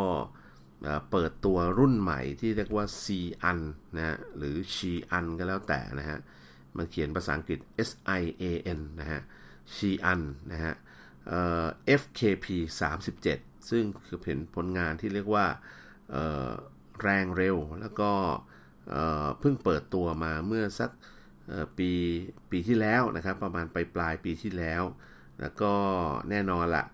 เปิดตัวรุ่นใหม่ที่เรียกว่า C an นะหรือ She an ก็แล้วแต่นะฮะ มันเขียนภาษาอังกฤษ S I A N นะฮะ She an นะฮะ FKP 37 ซึ่งคือเป็นผลงานที่เรียกว่าแรงเร็ว แล้วก็เพิ่งเปิดตัวมาเมื่อสักปีปีที่แล้วนะครับ ประมาณปลายปลายปีที่แล้ว แล้วก็แน่นอนละ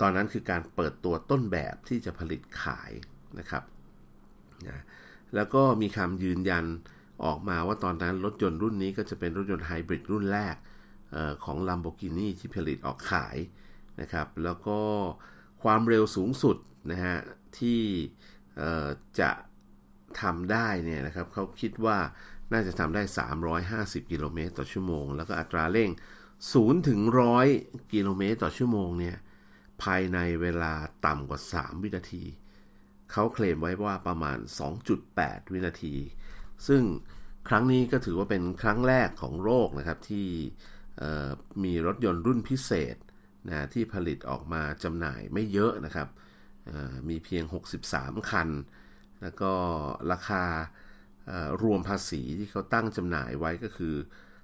ตอนนั้นคือการเปิดตัวต้นแบบที่จะผลิตขายนะครับนะแล้วก็มีคำยืนยันออกมาว่าตอนนั้นรถยนต์รุ่นนี้ก็จะเป็นรถยนต์ไฮบริดรุ่นแรกออของ Lamborghini ที่ผลิตออกขายนะครับ แล้วก็ความเร็วสูงสุดนะฮะที่จะทำได้เนี่ยนะครับเขาคิดว่าน่าจะทำได้ 350 กิโลเมตรต่อชั่วโมง แล้วก็อัตราเร่ง 0ถึง100 กิโลเมตรต่อชั่วโมงเนี่ยภายในเวลาต่ำกว่า 3 วินาที เขาเคลมไว้ว่าประมาณ 2.8 วินาที ซึ่งครั้งนี้ก็ถือว่าเป็นครั้งแรกของโลกนะครับที่มีรถยนต์รุ่นพิเศษนะที่ผลิตออกมาจำหน่ายไม่เยอะนะครับ มีเพียง 63 คัน แล้วก็ราคารวมภาษีที่เขาตั้งจำหน่ายไว้ก็คือ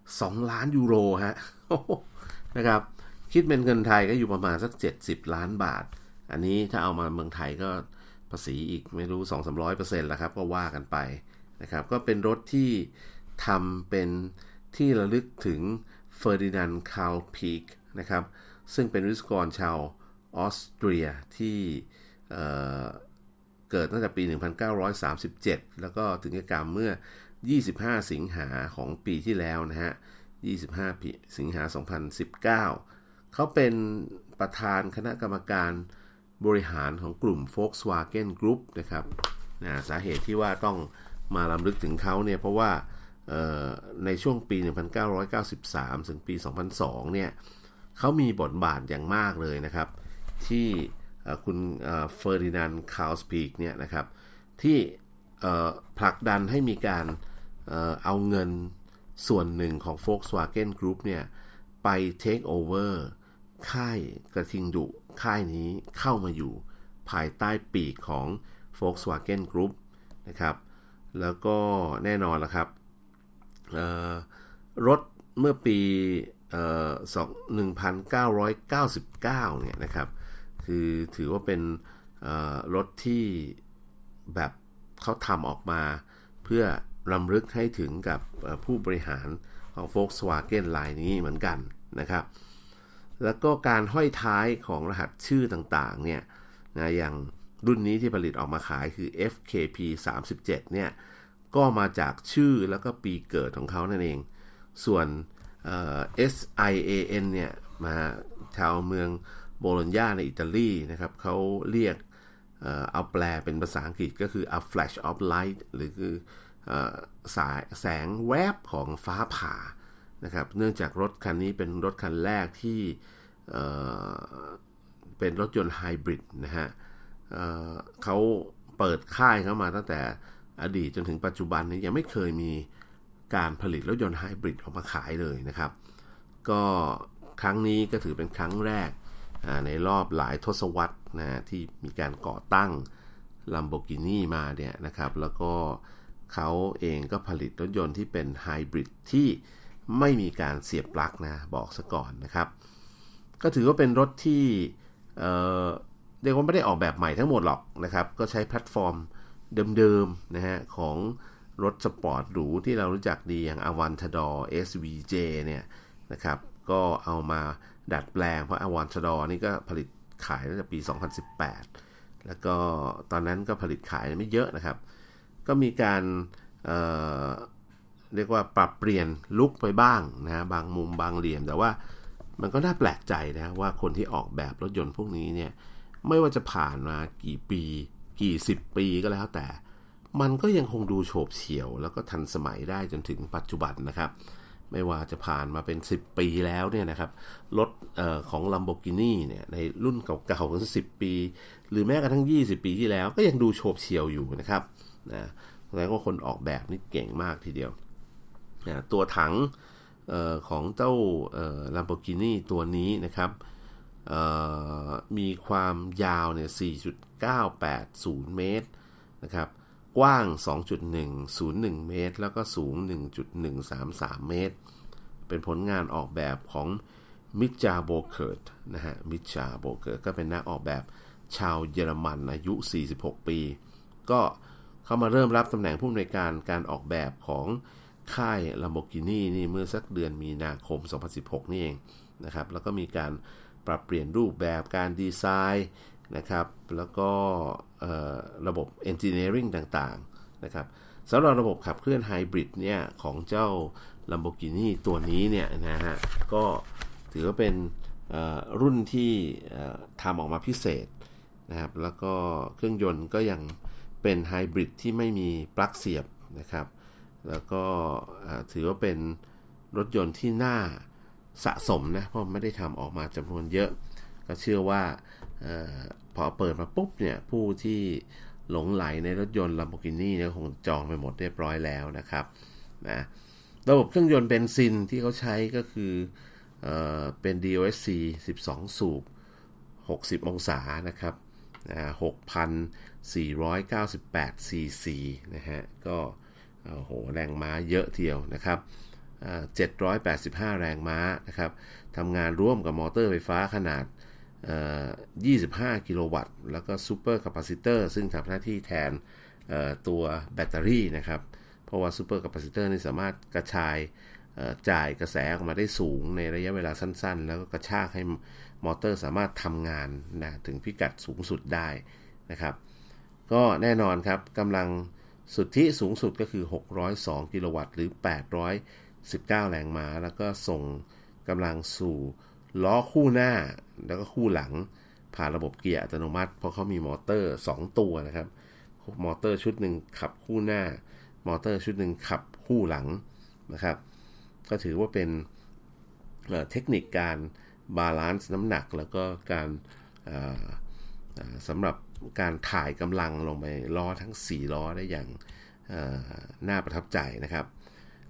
2 ล้านยูโรฮะ นะครับ คิดเป็นเงินไทยก็อยู่ประมาณสัก 70 ล้านบาท อันนี้ถ้าเอามาเมืองไทยก็ภาษีอีกไม่รู้ 2 3 0 0เปอร์เซ็นต์แล้วครับ ก็ว่ากันไปนะครับ ก็เป็นรถที่ทำเป็นที่ระลึกถึงเฟอร์ดินานด์คาร์ลพีกนะครับ ซึ่งเป็นวิศวกรชาวออสเตรียที่เกิดตั้งแต่ปี 1937 แล้วก็ถึงแก่กรรมเมื่อ 25 สิงหาของปีที่แล้วนะฮะ 25สิงหา 2019 เขาเป็นประธานคณะกรรมการบริหารของกลุ่ม Volkswagen Group นะครับนะสาเหตุที่ว่าต้องมารำลึกถึงเขาเนี่ยเพราะว่าในช่วงปี 1993 ถึงปี 2002 เนี่ยเขามีบทบาทอย่างมากเลยนะครับ ที่คุณเฟอร์ดินานคาร์ลพีกเนี่ยนะครับ ที่ผลักดันให้มีการเอาเงิน ส่วนหนึ่งของ Volkswagen Group เนี่ย ไป take over ค่ายกระทิงดุ ค่ายนี้เข้ามาอยู่ภายใต้ปีกของ Volkswagen Group นะครับ แล้วก็แน่นอนละครับ รถเมื่อปี1999 เนี่ยนะครับ คือถือว่าเป็นรถที่แบบเขาทำออกมาเพื่อ รำลึกให้ถึงกับผู้บริหารของ Volkswagen ลายนี้เหมือนกันนะครับ แล้วก็การห้อยท้ายของรหัสชื่อต่างๆเนี่ยนะอย่างรุ่นนี้ที่ผลิตออกมาขายคือ FKP 37เนี่ยก็มาจากชื่อแล้วก็ปีเกิดของเขานั่นเอง ส่วน SIAN เนี่ยมาชาวเมืองโบโลญญาในอิตาลีนะครับเขาเรียกเอาแปลเป็นภาษาอังกฤษก็คือ a flash of light หรือคือ สายแสงแวบของฟ้าผ่านะครับเนื่องจากรถคันนี้เป็นรถคันแรกที่เเป็นรถยนต์ไฮบริดนะฮะเเขาเปิดค่ายเข้ามาตั้งแต่อดีตจนถึงปัจจุบันนี้ยังไม่เคยมีการผลิตรถยนต์ไฮบริดออกมาขายเลยนะครับ ก็ครั้งนี้ก็ถือเป็นครั้งแรกในรอบหลายทศวรรษนะที่มีการก่อตั้ง Lamborghini มาเนี่ยนะครับ แล้วก็เขาเองก็ผลิตรถยนต์ที่เป็นไฮบริดที่ไม่มีการเสียบปลั๊กนะ บอกซะก่อนนะครับ ก็ถือว่าเป็นรถที่เรียกว่าไม่ได้ออกแบบใหม่ทั้งหมดหรอกนะครับ ก็ใช้แพลตฟอร์มเดิมๆนะฮะของรถสปอร์ตหรูที่เรารู้จักดีอย่าง Aventador SVJ เนี่ยนะครับก็เอามาดัดแปลงเพราะ Aventador นี่ก็ผลิตขายตั้งแต่ปี 2018 แล้วก็ตอนนั้นก็ผลิตขายไม่เยอะนะครับ ก็มีการเรียกว่าปรับเปลี่ยนลุกไปบ้างนะบางมุมบางเหลี่ยม แต่ว่ามันก็น่าแปลกใจนะว่าคนที่ออกแบบรถยนต์พวกนี้เนี่ยไม่ว่าจะผ่านมากี่ปี กี่สิบปีก็แล้วแต่ มันก็ยังคงดูโฉบเฉี่ยว แล้วก็ทันสมัยได้จนถึงปัจจุบันนะครับ ไม่ว่าจะผ่านมาเป็น 10 ปีแล้วเนี่ยนะครับรถออของ Lamborghini เนี่ยในรุ่นเก่าๆกันสิปี หรือแม้กระทั่ง 20 ปีที่แล้วก็ยังดูโฉบเฉี่ยวอยู่นะครับ นะแสดงว่าคนออกแบบนี่เก่งมากทีเดียวนะตัวถังออของเจ้า Lamborghini ตัวนี้นะครับมีความยาวเนี่ย 4.980 เมตรนะครับ กว้าง 2.101 เมตร แล้วก็สูง 1.133 เมตร เป็นผลงานออกแบบของมิจาโบเคิร์ตนะฮะ มิจาโบเคิร์ตก็เป็นนักออกแบบชาวเยอรมันอายุ 46 ปี ก็เเขามาเริ่มรับตำแหน่งผู้อำนวยการการออกแบบของค่าย Lamborghini นี่เมื่อสักเดือนมีนาคม 2016 นี่เองนะครับแล้วก็มีการปรับเปลี่ยนรูปแบบการดีไซน์นะครับแล้วก็ระบบ Engineering ต่างๆนะครับสำหรับระบบขับเคลื่อนไฮบริดเนี่ยของเจ้า Lamborghini ตัวนี้เนี่ยนะฮะก็ถือว่าเป็นรุ่นที่ทำออกมาพิเศษนะครับแล้วก็เครื่องยนต์ก็ยัง เป็นไฮบริดที่ไม่มีปลั๊กเสียบนะครับ แล้วก็ถือว่าเป็นรถยนต์ที่น่าสะสมนะ เพราะไม่ได้ทำออกมาจำนวนเยอะ ก็เชื่อว่าออพอเปิดมาปุ๊บเนี่ย ผู้ที่หลงไหลในรถยนต์ Lamborghini เนี่ยคงจองไปหมดเรียบร้อยแล้วนะครับนะระบบเครื่องยนต์เบนซินที่เขาใช้ก็คือเออเป็น DOSC 12 สูบ 60 องศานะครับ 6,498 cc นะฮะ ก็โอ้โหแรงม้าเยอะเทียวนะครับ785 แรงม้านะครับทำงานร่วมกับมอเตอร์ไฟฟ้าขนาด 25 กิโลวัตต์ แล้วก็ supercapacitor ซึ่งทำหน้าที่แทนตัวแบตเตอรี่นะครับ เพราะว่า supercapacitor นี่สามารถกระจาย จ่ายกระแสออกมาได้สูงในระยะเวลาสั้น ๆ แล้วก็กระชากให้มอเตอร์สามารถทำงานนะถึงพิกัดสูงสุดได้นะครับ ก็แน่นอนครับกำลังสุทธิสูงสุดก็คือ 602 กิโลวัตต์หรือ 819 แรงม้า แล้วก็ส่งกำลังสู่ล้อคู่หน้าแล้วก็คู่หลัง ผ่านระบบเกียร์อัตโนมัติ เพราะเขามีมอเตอร์ 2 ตัวนะครับ มอเตอร์ชุดหนึ่งขับคู่หน้า มอเตอร์ชุดหนึ่งขับคู่หลังนะครับ ก็ถือว่าเป็นเทคนิคการ balance น้ำหนัก แล้วก็การสำหรับการถ่ายกำลังลงไปล้อทั้ง 4 ล้อได้อย่างน่าประทับใจนะครับ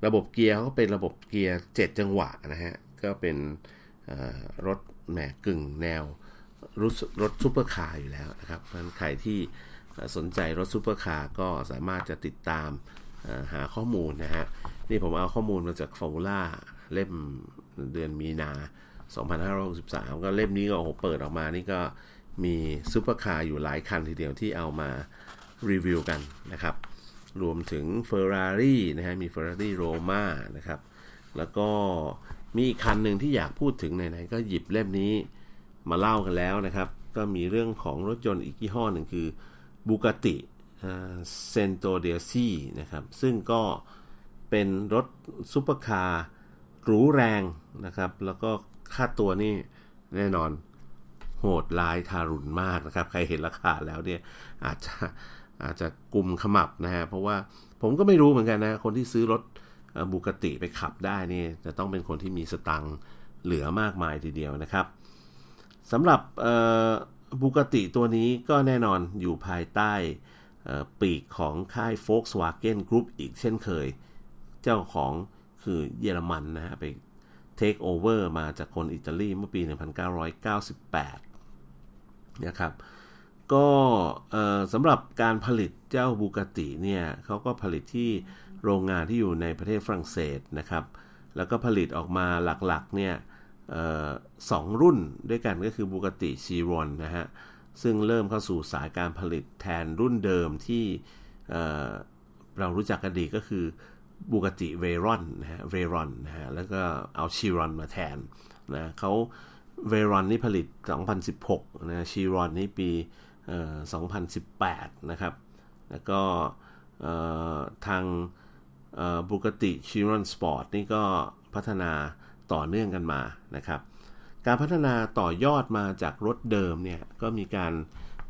ระบบเกียร์ก็เป็นระบบเกียร์ 7 จังหวะนะฮะ ก็เป็นรถแหมกึ่งแนวรถรถซูเปอร์คาร์อยู่แล้วนะครับเพราะฉะนั้นใครที่สนใจรถซูเปอร์คาร์ก็สามารถจะติดตามหาข้อมูลนะฮะ นี่ผมเอาข้อมูลมาจาก Formula เล่มเดือนมีนา 2563 ก็เล่มนี้ก็โอ้โหเปิดออกมานี่ก็มีซูเปอร์คาร์อยู่หลายคันทีเดียวที่เอามารีวิวกันนะครับ รวมถึง Ferrari นะฮะ มี Ferrari Roma นะครับ แล้วก็มีอีกคันหนึ่งที่อยากพูดถึงไหนๆก็หยิบเล่มนี้มาเล่ากันแล้วนะครับ ก็มีเรื่องของรถยนต์อีกยี่ห้อหนึ่งคือ Bugatti Centodieci นะครับ ซึ่งก็เป็นรถซุปเปอร์คาร์หรูแรงนะครับ แล้วก็ค่าตัวนี่แน่นอนโหดร้ายทารุณมากนะครับ ใครเห็นราคาแล้วเนี่ยอาจจะอาจจะกลุ่มขมับนะฮะเพราะว่าผมก็ไม่รู้เหมือนกันนะ คนที่ซื้อรถบุกติไปขับได้นี่จะต้องเป็นคนที่มีสตังค์เหลือมากมายทีเดียวนะครับสำหรับบุกติตัวนี้ก็แน่นอนอยู่ภายใต้ปีกของค่าย Volkswagen Group อีกเช่นเคย เจ้าของคือเยอรมันนะฮะไปเทคโอเวอร์มาจากคนอิตาลีเมื่อปี 1998 นะครับ ก็สำหรับการผลิตเจ้าบูกติเนี่ยเขาก็ผลิตที่โรงงานที่อยู่ในประเทศฝรั่งเศสนะครับ แล้วก็ผลิตออกมาหลักๆเนี่ยสองรุ่นด้วยกันก็คือบูกติชีรอนนะฮะ ซึ่งเริ่มเข้าสู่สายการผลิตแทนรุ่นเดิมที่เรารู้จักกันดีก็คือ Bugatti Veyron นะฮะ Veyron นะฮะแล้วก็เอา Chiron มาแทนนะเขา Veyron นี่ผลิต 2016นะ Chiron นี่ปี2018 นะครับ แล้วก็ทาง Bugatti Chiron Sport นี่ก็พัฒนาต่อเนื่องกันมานะครับ การพัฒนาต่อยอดมาจากรถเดิมเนี่ย ก็มีการ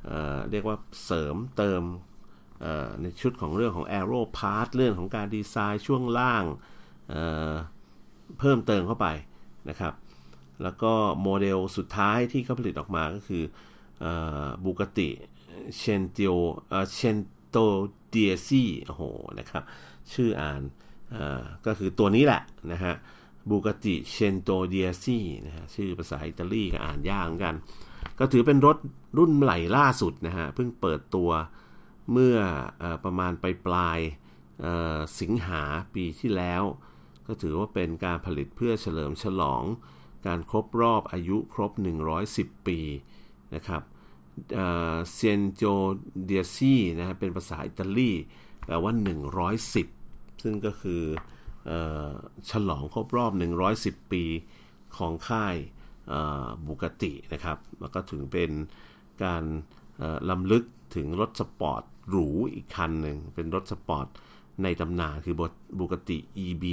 เเรียกว่าเสริมเติม ในชุดของเรื่องของ Aero Part เรื่องของการดีไซน์ช่วงล่างเเพิ่มเติมเข้าไปนะครับ แล้วก็โมเดลสุดท้ายที่เขาผลิตออกมาก็คือบูกติเชนเตียวเชนโตเดียซี่โอ้โหนะครับ ชื่ออ่านก็คือตัวนี้แหละนะฮะบูกติเชนโตเดียซี่นะฮะชื่อภาษาอิตาลีก็อ่านยากเหมือนกัน ก็ถือเป็นรถรุ่นใหม่ล่าสุดนะฮะเพิ่งเปิดตัว เมื่ออประมาณไปปลายสิงหาปีที่แล้ว ก็ถือว่าเป็นการผลิตเพื่อเฉลิมฉลอง การครบรอบอายุครบ 110 ปีนะครับเซนโจเดียซีนะฮะเป็นภาษาอิตาลีแปลว่า 110 ซึ่งก็คือฉลองครบรอบ 110 ปีของค่ายบุกตินะครับ แล้วก็ถือเป็นการรำลึกถึงรถสปอร์ต หรูอีกคันหนึ่ง เป็นรถสปอร์ตในตำนานคือบุกติ EB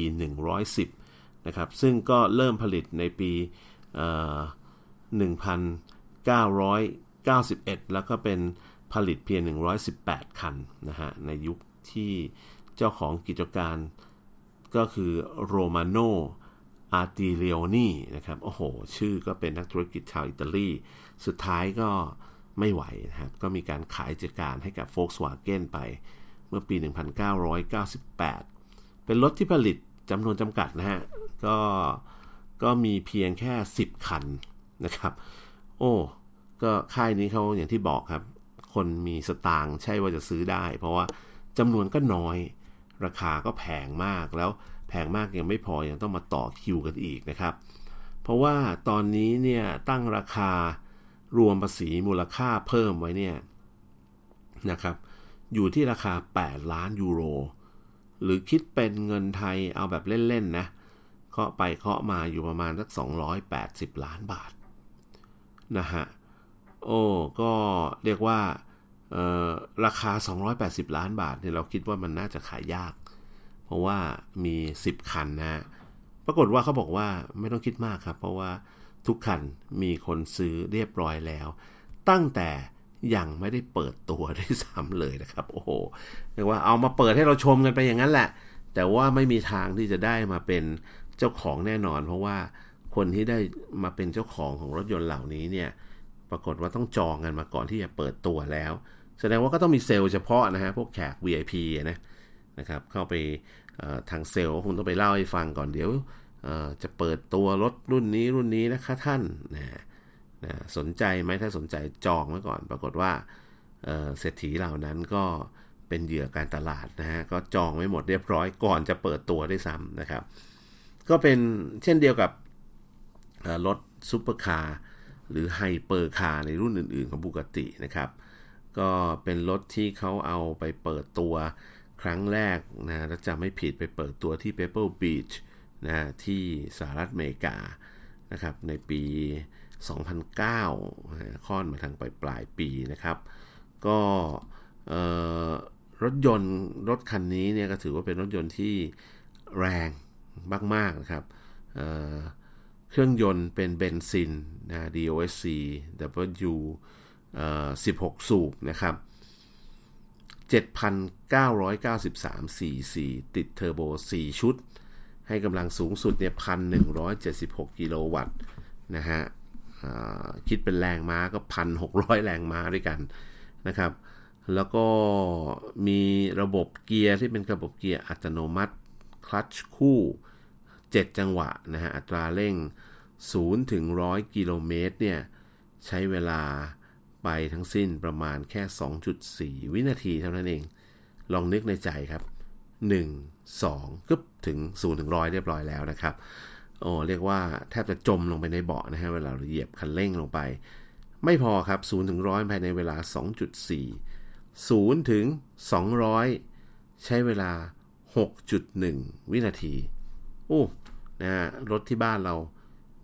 110นะครับ ซึ่งก็เริ่มผลิตในปี 1991 แล้วก็เป็นผลิตเพียง 118 คันนะฮะ ในยุคที่เจ้าของกิจการก็คือโรมาโนอาร์ติเลโอนีนะครับ โอ้โห ชื่อก็เป็นนักธุรกิจชาวอิตาลี สุดท้ายก็ ไม่ไหวนะครับ ก็มีการขายกิจการให้กับ Volkswagen ไป เมื่อปี 1998 เป็นรถที่ผลิตจำนวนจำกัดนะฮะ ก็ก็มีเพียงแค่ 10 คันนะครับ โอ้ ก็ค่ายนี้เขาอย่างที่บอกครับ คนมีสตางค์ใช่ว่าจะซื้อได้ เพราะว่าจำนวนก็น้อย ราคาก็แพงมากแล้วแพงมากยังไม่พอยังต้องมาต่อคิวกันอีกนะครับ เพราะว่าตอนนี้เนี่ยตั้งราคา รวมภาษีมูลค่าเพิ่มไว้เนี่ยนะครับ อยู่ที่ราคา 8 ล้านยูโร หรือคิดเป็นเงินไทยเอาแบบเล่นๆนะเคาะไปเคาะมาอยู่ประมาณสัก 280 ล้านบาทนะฮะโอ้ก็เรียกว่าราคา 280 ล้านบาทเนี่ยเราคิดว่ามันน่าจะขายยาก เพราะว่ามี 10 คันนะ ปรากฏว่าเขาบอกว่าไม่ต้องคิดมากครับ เพราะว่า ทุกคันมีคนซื้อเรียบร้อยแล้ว ตั้งแต่ยังไม่ได้เปิดตัวด้วยซ้ำเลยนะครับ โอ้โหเรียกว่าเอามาเปิดให้เราชมกันไปอย่างนั้นแหละ แต่ว่าไม่มีทางที่จะได้มาเป็นเจ้าของแน่นอน เพราะว่าคนที่ได้มาเป็นเจ้าของของรถยนต์เหล่านี้เนี่ยปรากฏว่าต้องจองกันมาก่อนที่จะเปิดตัวแล้ว แสดงว่าก็ต้องมีเซลล์เฉพาะนะฮะพวกแขก VIP นะนะครับเข้าไปทางเซลล์คงต้องไปเล่าให้ฟังก่อนเดี๋ยว จะเปิดตัวรถรุ่นนี้รุ่นนี้นะคะท่านนะนะสนใจไหมถ้าสนใจจองไว้ก่อน ปรากฏว่าเศรษฐีเหล่านั้นก็เป็นเหยื่อการตลาดนะฮะก็จองไว้หมดเรียบร้อยก่อนจะเปิดตัวได้ซ้ำนะครับ ก็เป็นเช่นเดียวกับรถซูเปอร์คาร์หรือไฮเปอร์คาร์ในรุ่นอื่น ๆ ของบุกตินะครับ ก็เป็นรถที่เขาเอาไปเปิดตัวครั้งแรกนะถ้าจะไม่ผิดไปเปิดตัวที่ Pebble Beach นะที่สหรัฐอเมริกานะครับในปี 2009 ค่อนมาทางปลายปลายปีนะครับ ก็รถยนต์รถคันนี้เนี่ยก็ถือว่าเป็นรถยนต์ที่แรงมาก ๆ นะครับเเครื่องยนต์เป็นเบนซินนะ DOSC W 16 สูบนะครับ 7,993 cc ติดเทอร์โบ 4 ชุด ให้กำลังสูงสุดเนี่ย1,176กิโลวัตต์นะฮะคิดเป็นแรงม้าก็1,600แรงม้าด้วยกันนะครับ แล้วก็มีระบบเกียร์ที่เป็นระบบเกียร์อัตโนมัติคลัตช์คู่ 7 จังหวะนะฮะอัตราเร่ง 0 ถึง 100 กิโลเมตรเนี่ยใช้เวลาไปทั้งสิ้นประมาณแค่ 2.4 วินาทีเท่านั้นเอง ลองนึกในใจครับ 1 2ก็ถึง0ถึงร้อยเรียบร้อยแล้วนะครับ โอ้เรียกว่าแทบจะจมลงไปในเบาะนะฮะเวลาเราเหยียบคันเร่งลงไป ไม่พอครับ0ถึงร้อยภายในเวลา 2.4 0ถึง200 ใช้เวลา 6.1 วินาทีโอ้นะฮะรถที่บ้านเรา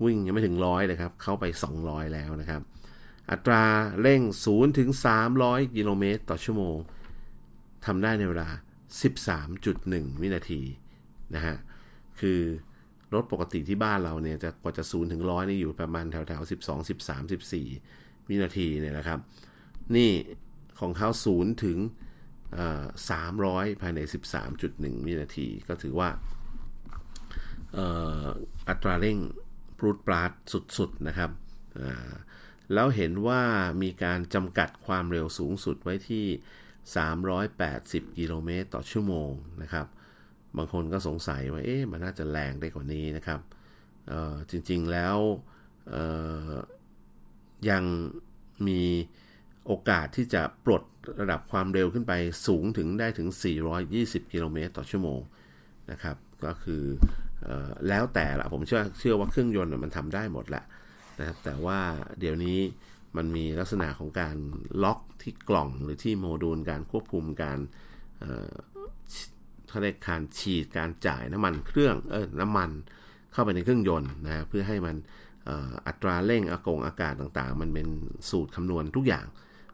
วิ่งยังไม่ถึงร้อยเลยครับ เข้าไป 200 แล้วนะครับ อัตราเร่ง0ถึง300 กิโลเมตรต่อชั่วโมงทำได้ในเวลา 13.1 วินาทีนะฮะ คือรถปกติที่บ้านเราเนี่ยจะกว่าจะ0ถึง100นี่อยู่ประมาณแถวแถว12 13 14 วินาทีเนี่ยนะครับ นี่ของเขา0ถึง300 ภายใน 13.1 วินาที ก็ถือว่าอัตราเร่งปรุดปราดสุด ๆ นะครับแล้วเห็นว่ามีการจำกัดความเร็วสูงสุดไว้ที่ 380 กิโลเมตรต่อชั่วโมงนะครับ บางคนก็สงสัยว่า เอ๊ะ มันน่าจะแรงได้กว่านี้นะครับจริงๆแล้วยังมีโอกาสที่จะปลดระดับความเร็วขึ้นไปสูงถึงได้ถึง 420 กิโลเมตรต่อชั่วโมงนะครับ ก็คืออแล้วแต่ละผมเชื่อเชื่อว่าเครื่องยนต์มันทำได้หมดแหละนะครับแต่ว่าเดี๋ยวนี้ มันมีลักษณะของการล็อกที่กล่องหรือที่โมดูลการควบคุมการเขาเรียกการฉีดการจ่ายน้ำมันเครื่องเออน้ำมันเข้าไปในเครื่องยนต์นะเพื่อให้มันอัตราเร่งอากงอากาศต่างๆ มันเป็นสูตรคำนวณทุกอย่าง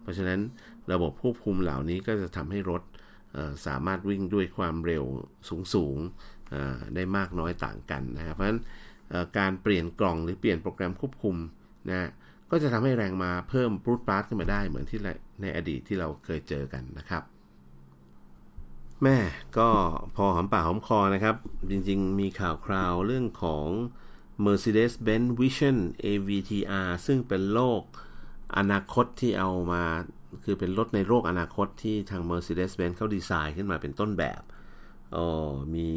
เพราะฉะนั้นระบบควบคุมเหล่านี้ก็จะทำให้รถสามารถวิ่งด้วยความเร็วสูงๆได้มากน้อยต่างกันนะครับเพราะฉะนั้นการเปลี่ยนกล่องหรือเปลี่ยนโปรแกรมควบคุมนะ ก็จะทำให้แรงมาเพิ่มปรุดปราดขึ้นมาได้เหมือนที่ในอดีตที่เราเคยเจอกันนะครับ แม่ก็พอหอมปากหอมคอนะครับ จริงๆ มีข่าวคราวเรื่องของ Mercedes-Benz Vision AVTR ซึ่งเป็นโลกอนาคตที่เอามา คือเป็นรถในโลกอนาคตที่ทาง Mercedes-Benz เขาดีไซน์ขึ้นมาเป็นต้นแบบอ๋อมี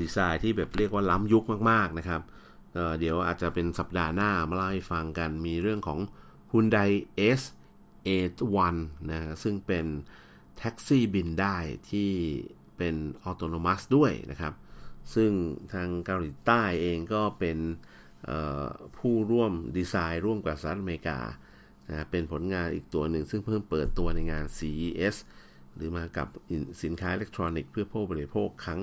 ดีไซน์ที่แบบเรียกว่าล้ำยุคมากๆนะครับ เเดี๋ยวอาจจะเป็นสัปดาห์หน้ามาเล่าให้ฟังกันมีเรื่องของ Hyundai S81 นะซึ่งเป็นแท็กซี่บินได้ที่เป็นออโตนมัสด้วยนะครับ ซึ่งทางเกาหลีใต้เองก็เป็นผู้ร่วมดีไซน์ร่วมกับสหรัฐอเมริกานะเป็นผลงานอีกตัวหนึ่ง ซึ่งเพิ่มเปิดตัวในงาน CES หรือมากับสินค้าอิเล็กทรอนิกส์เพื่อผู้บริโภคครั้ง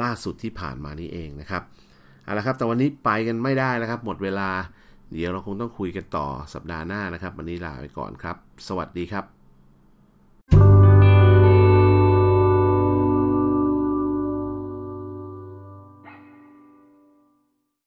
ล่าสุดที่ผ่านมานี้เองนะครับ เอาละครับ แต่วันนี้ไปกันไม่ได้แล้วครับ หมดเวลา เดี๋ยวเราคงต้องคุยกันต่อสัปดาห์หน้านะครับ วันนี้ลาไปก่อนครับ สวัสดีครับ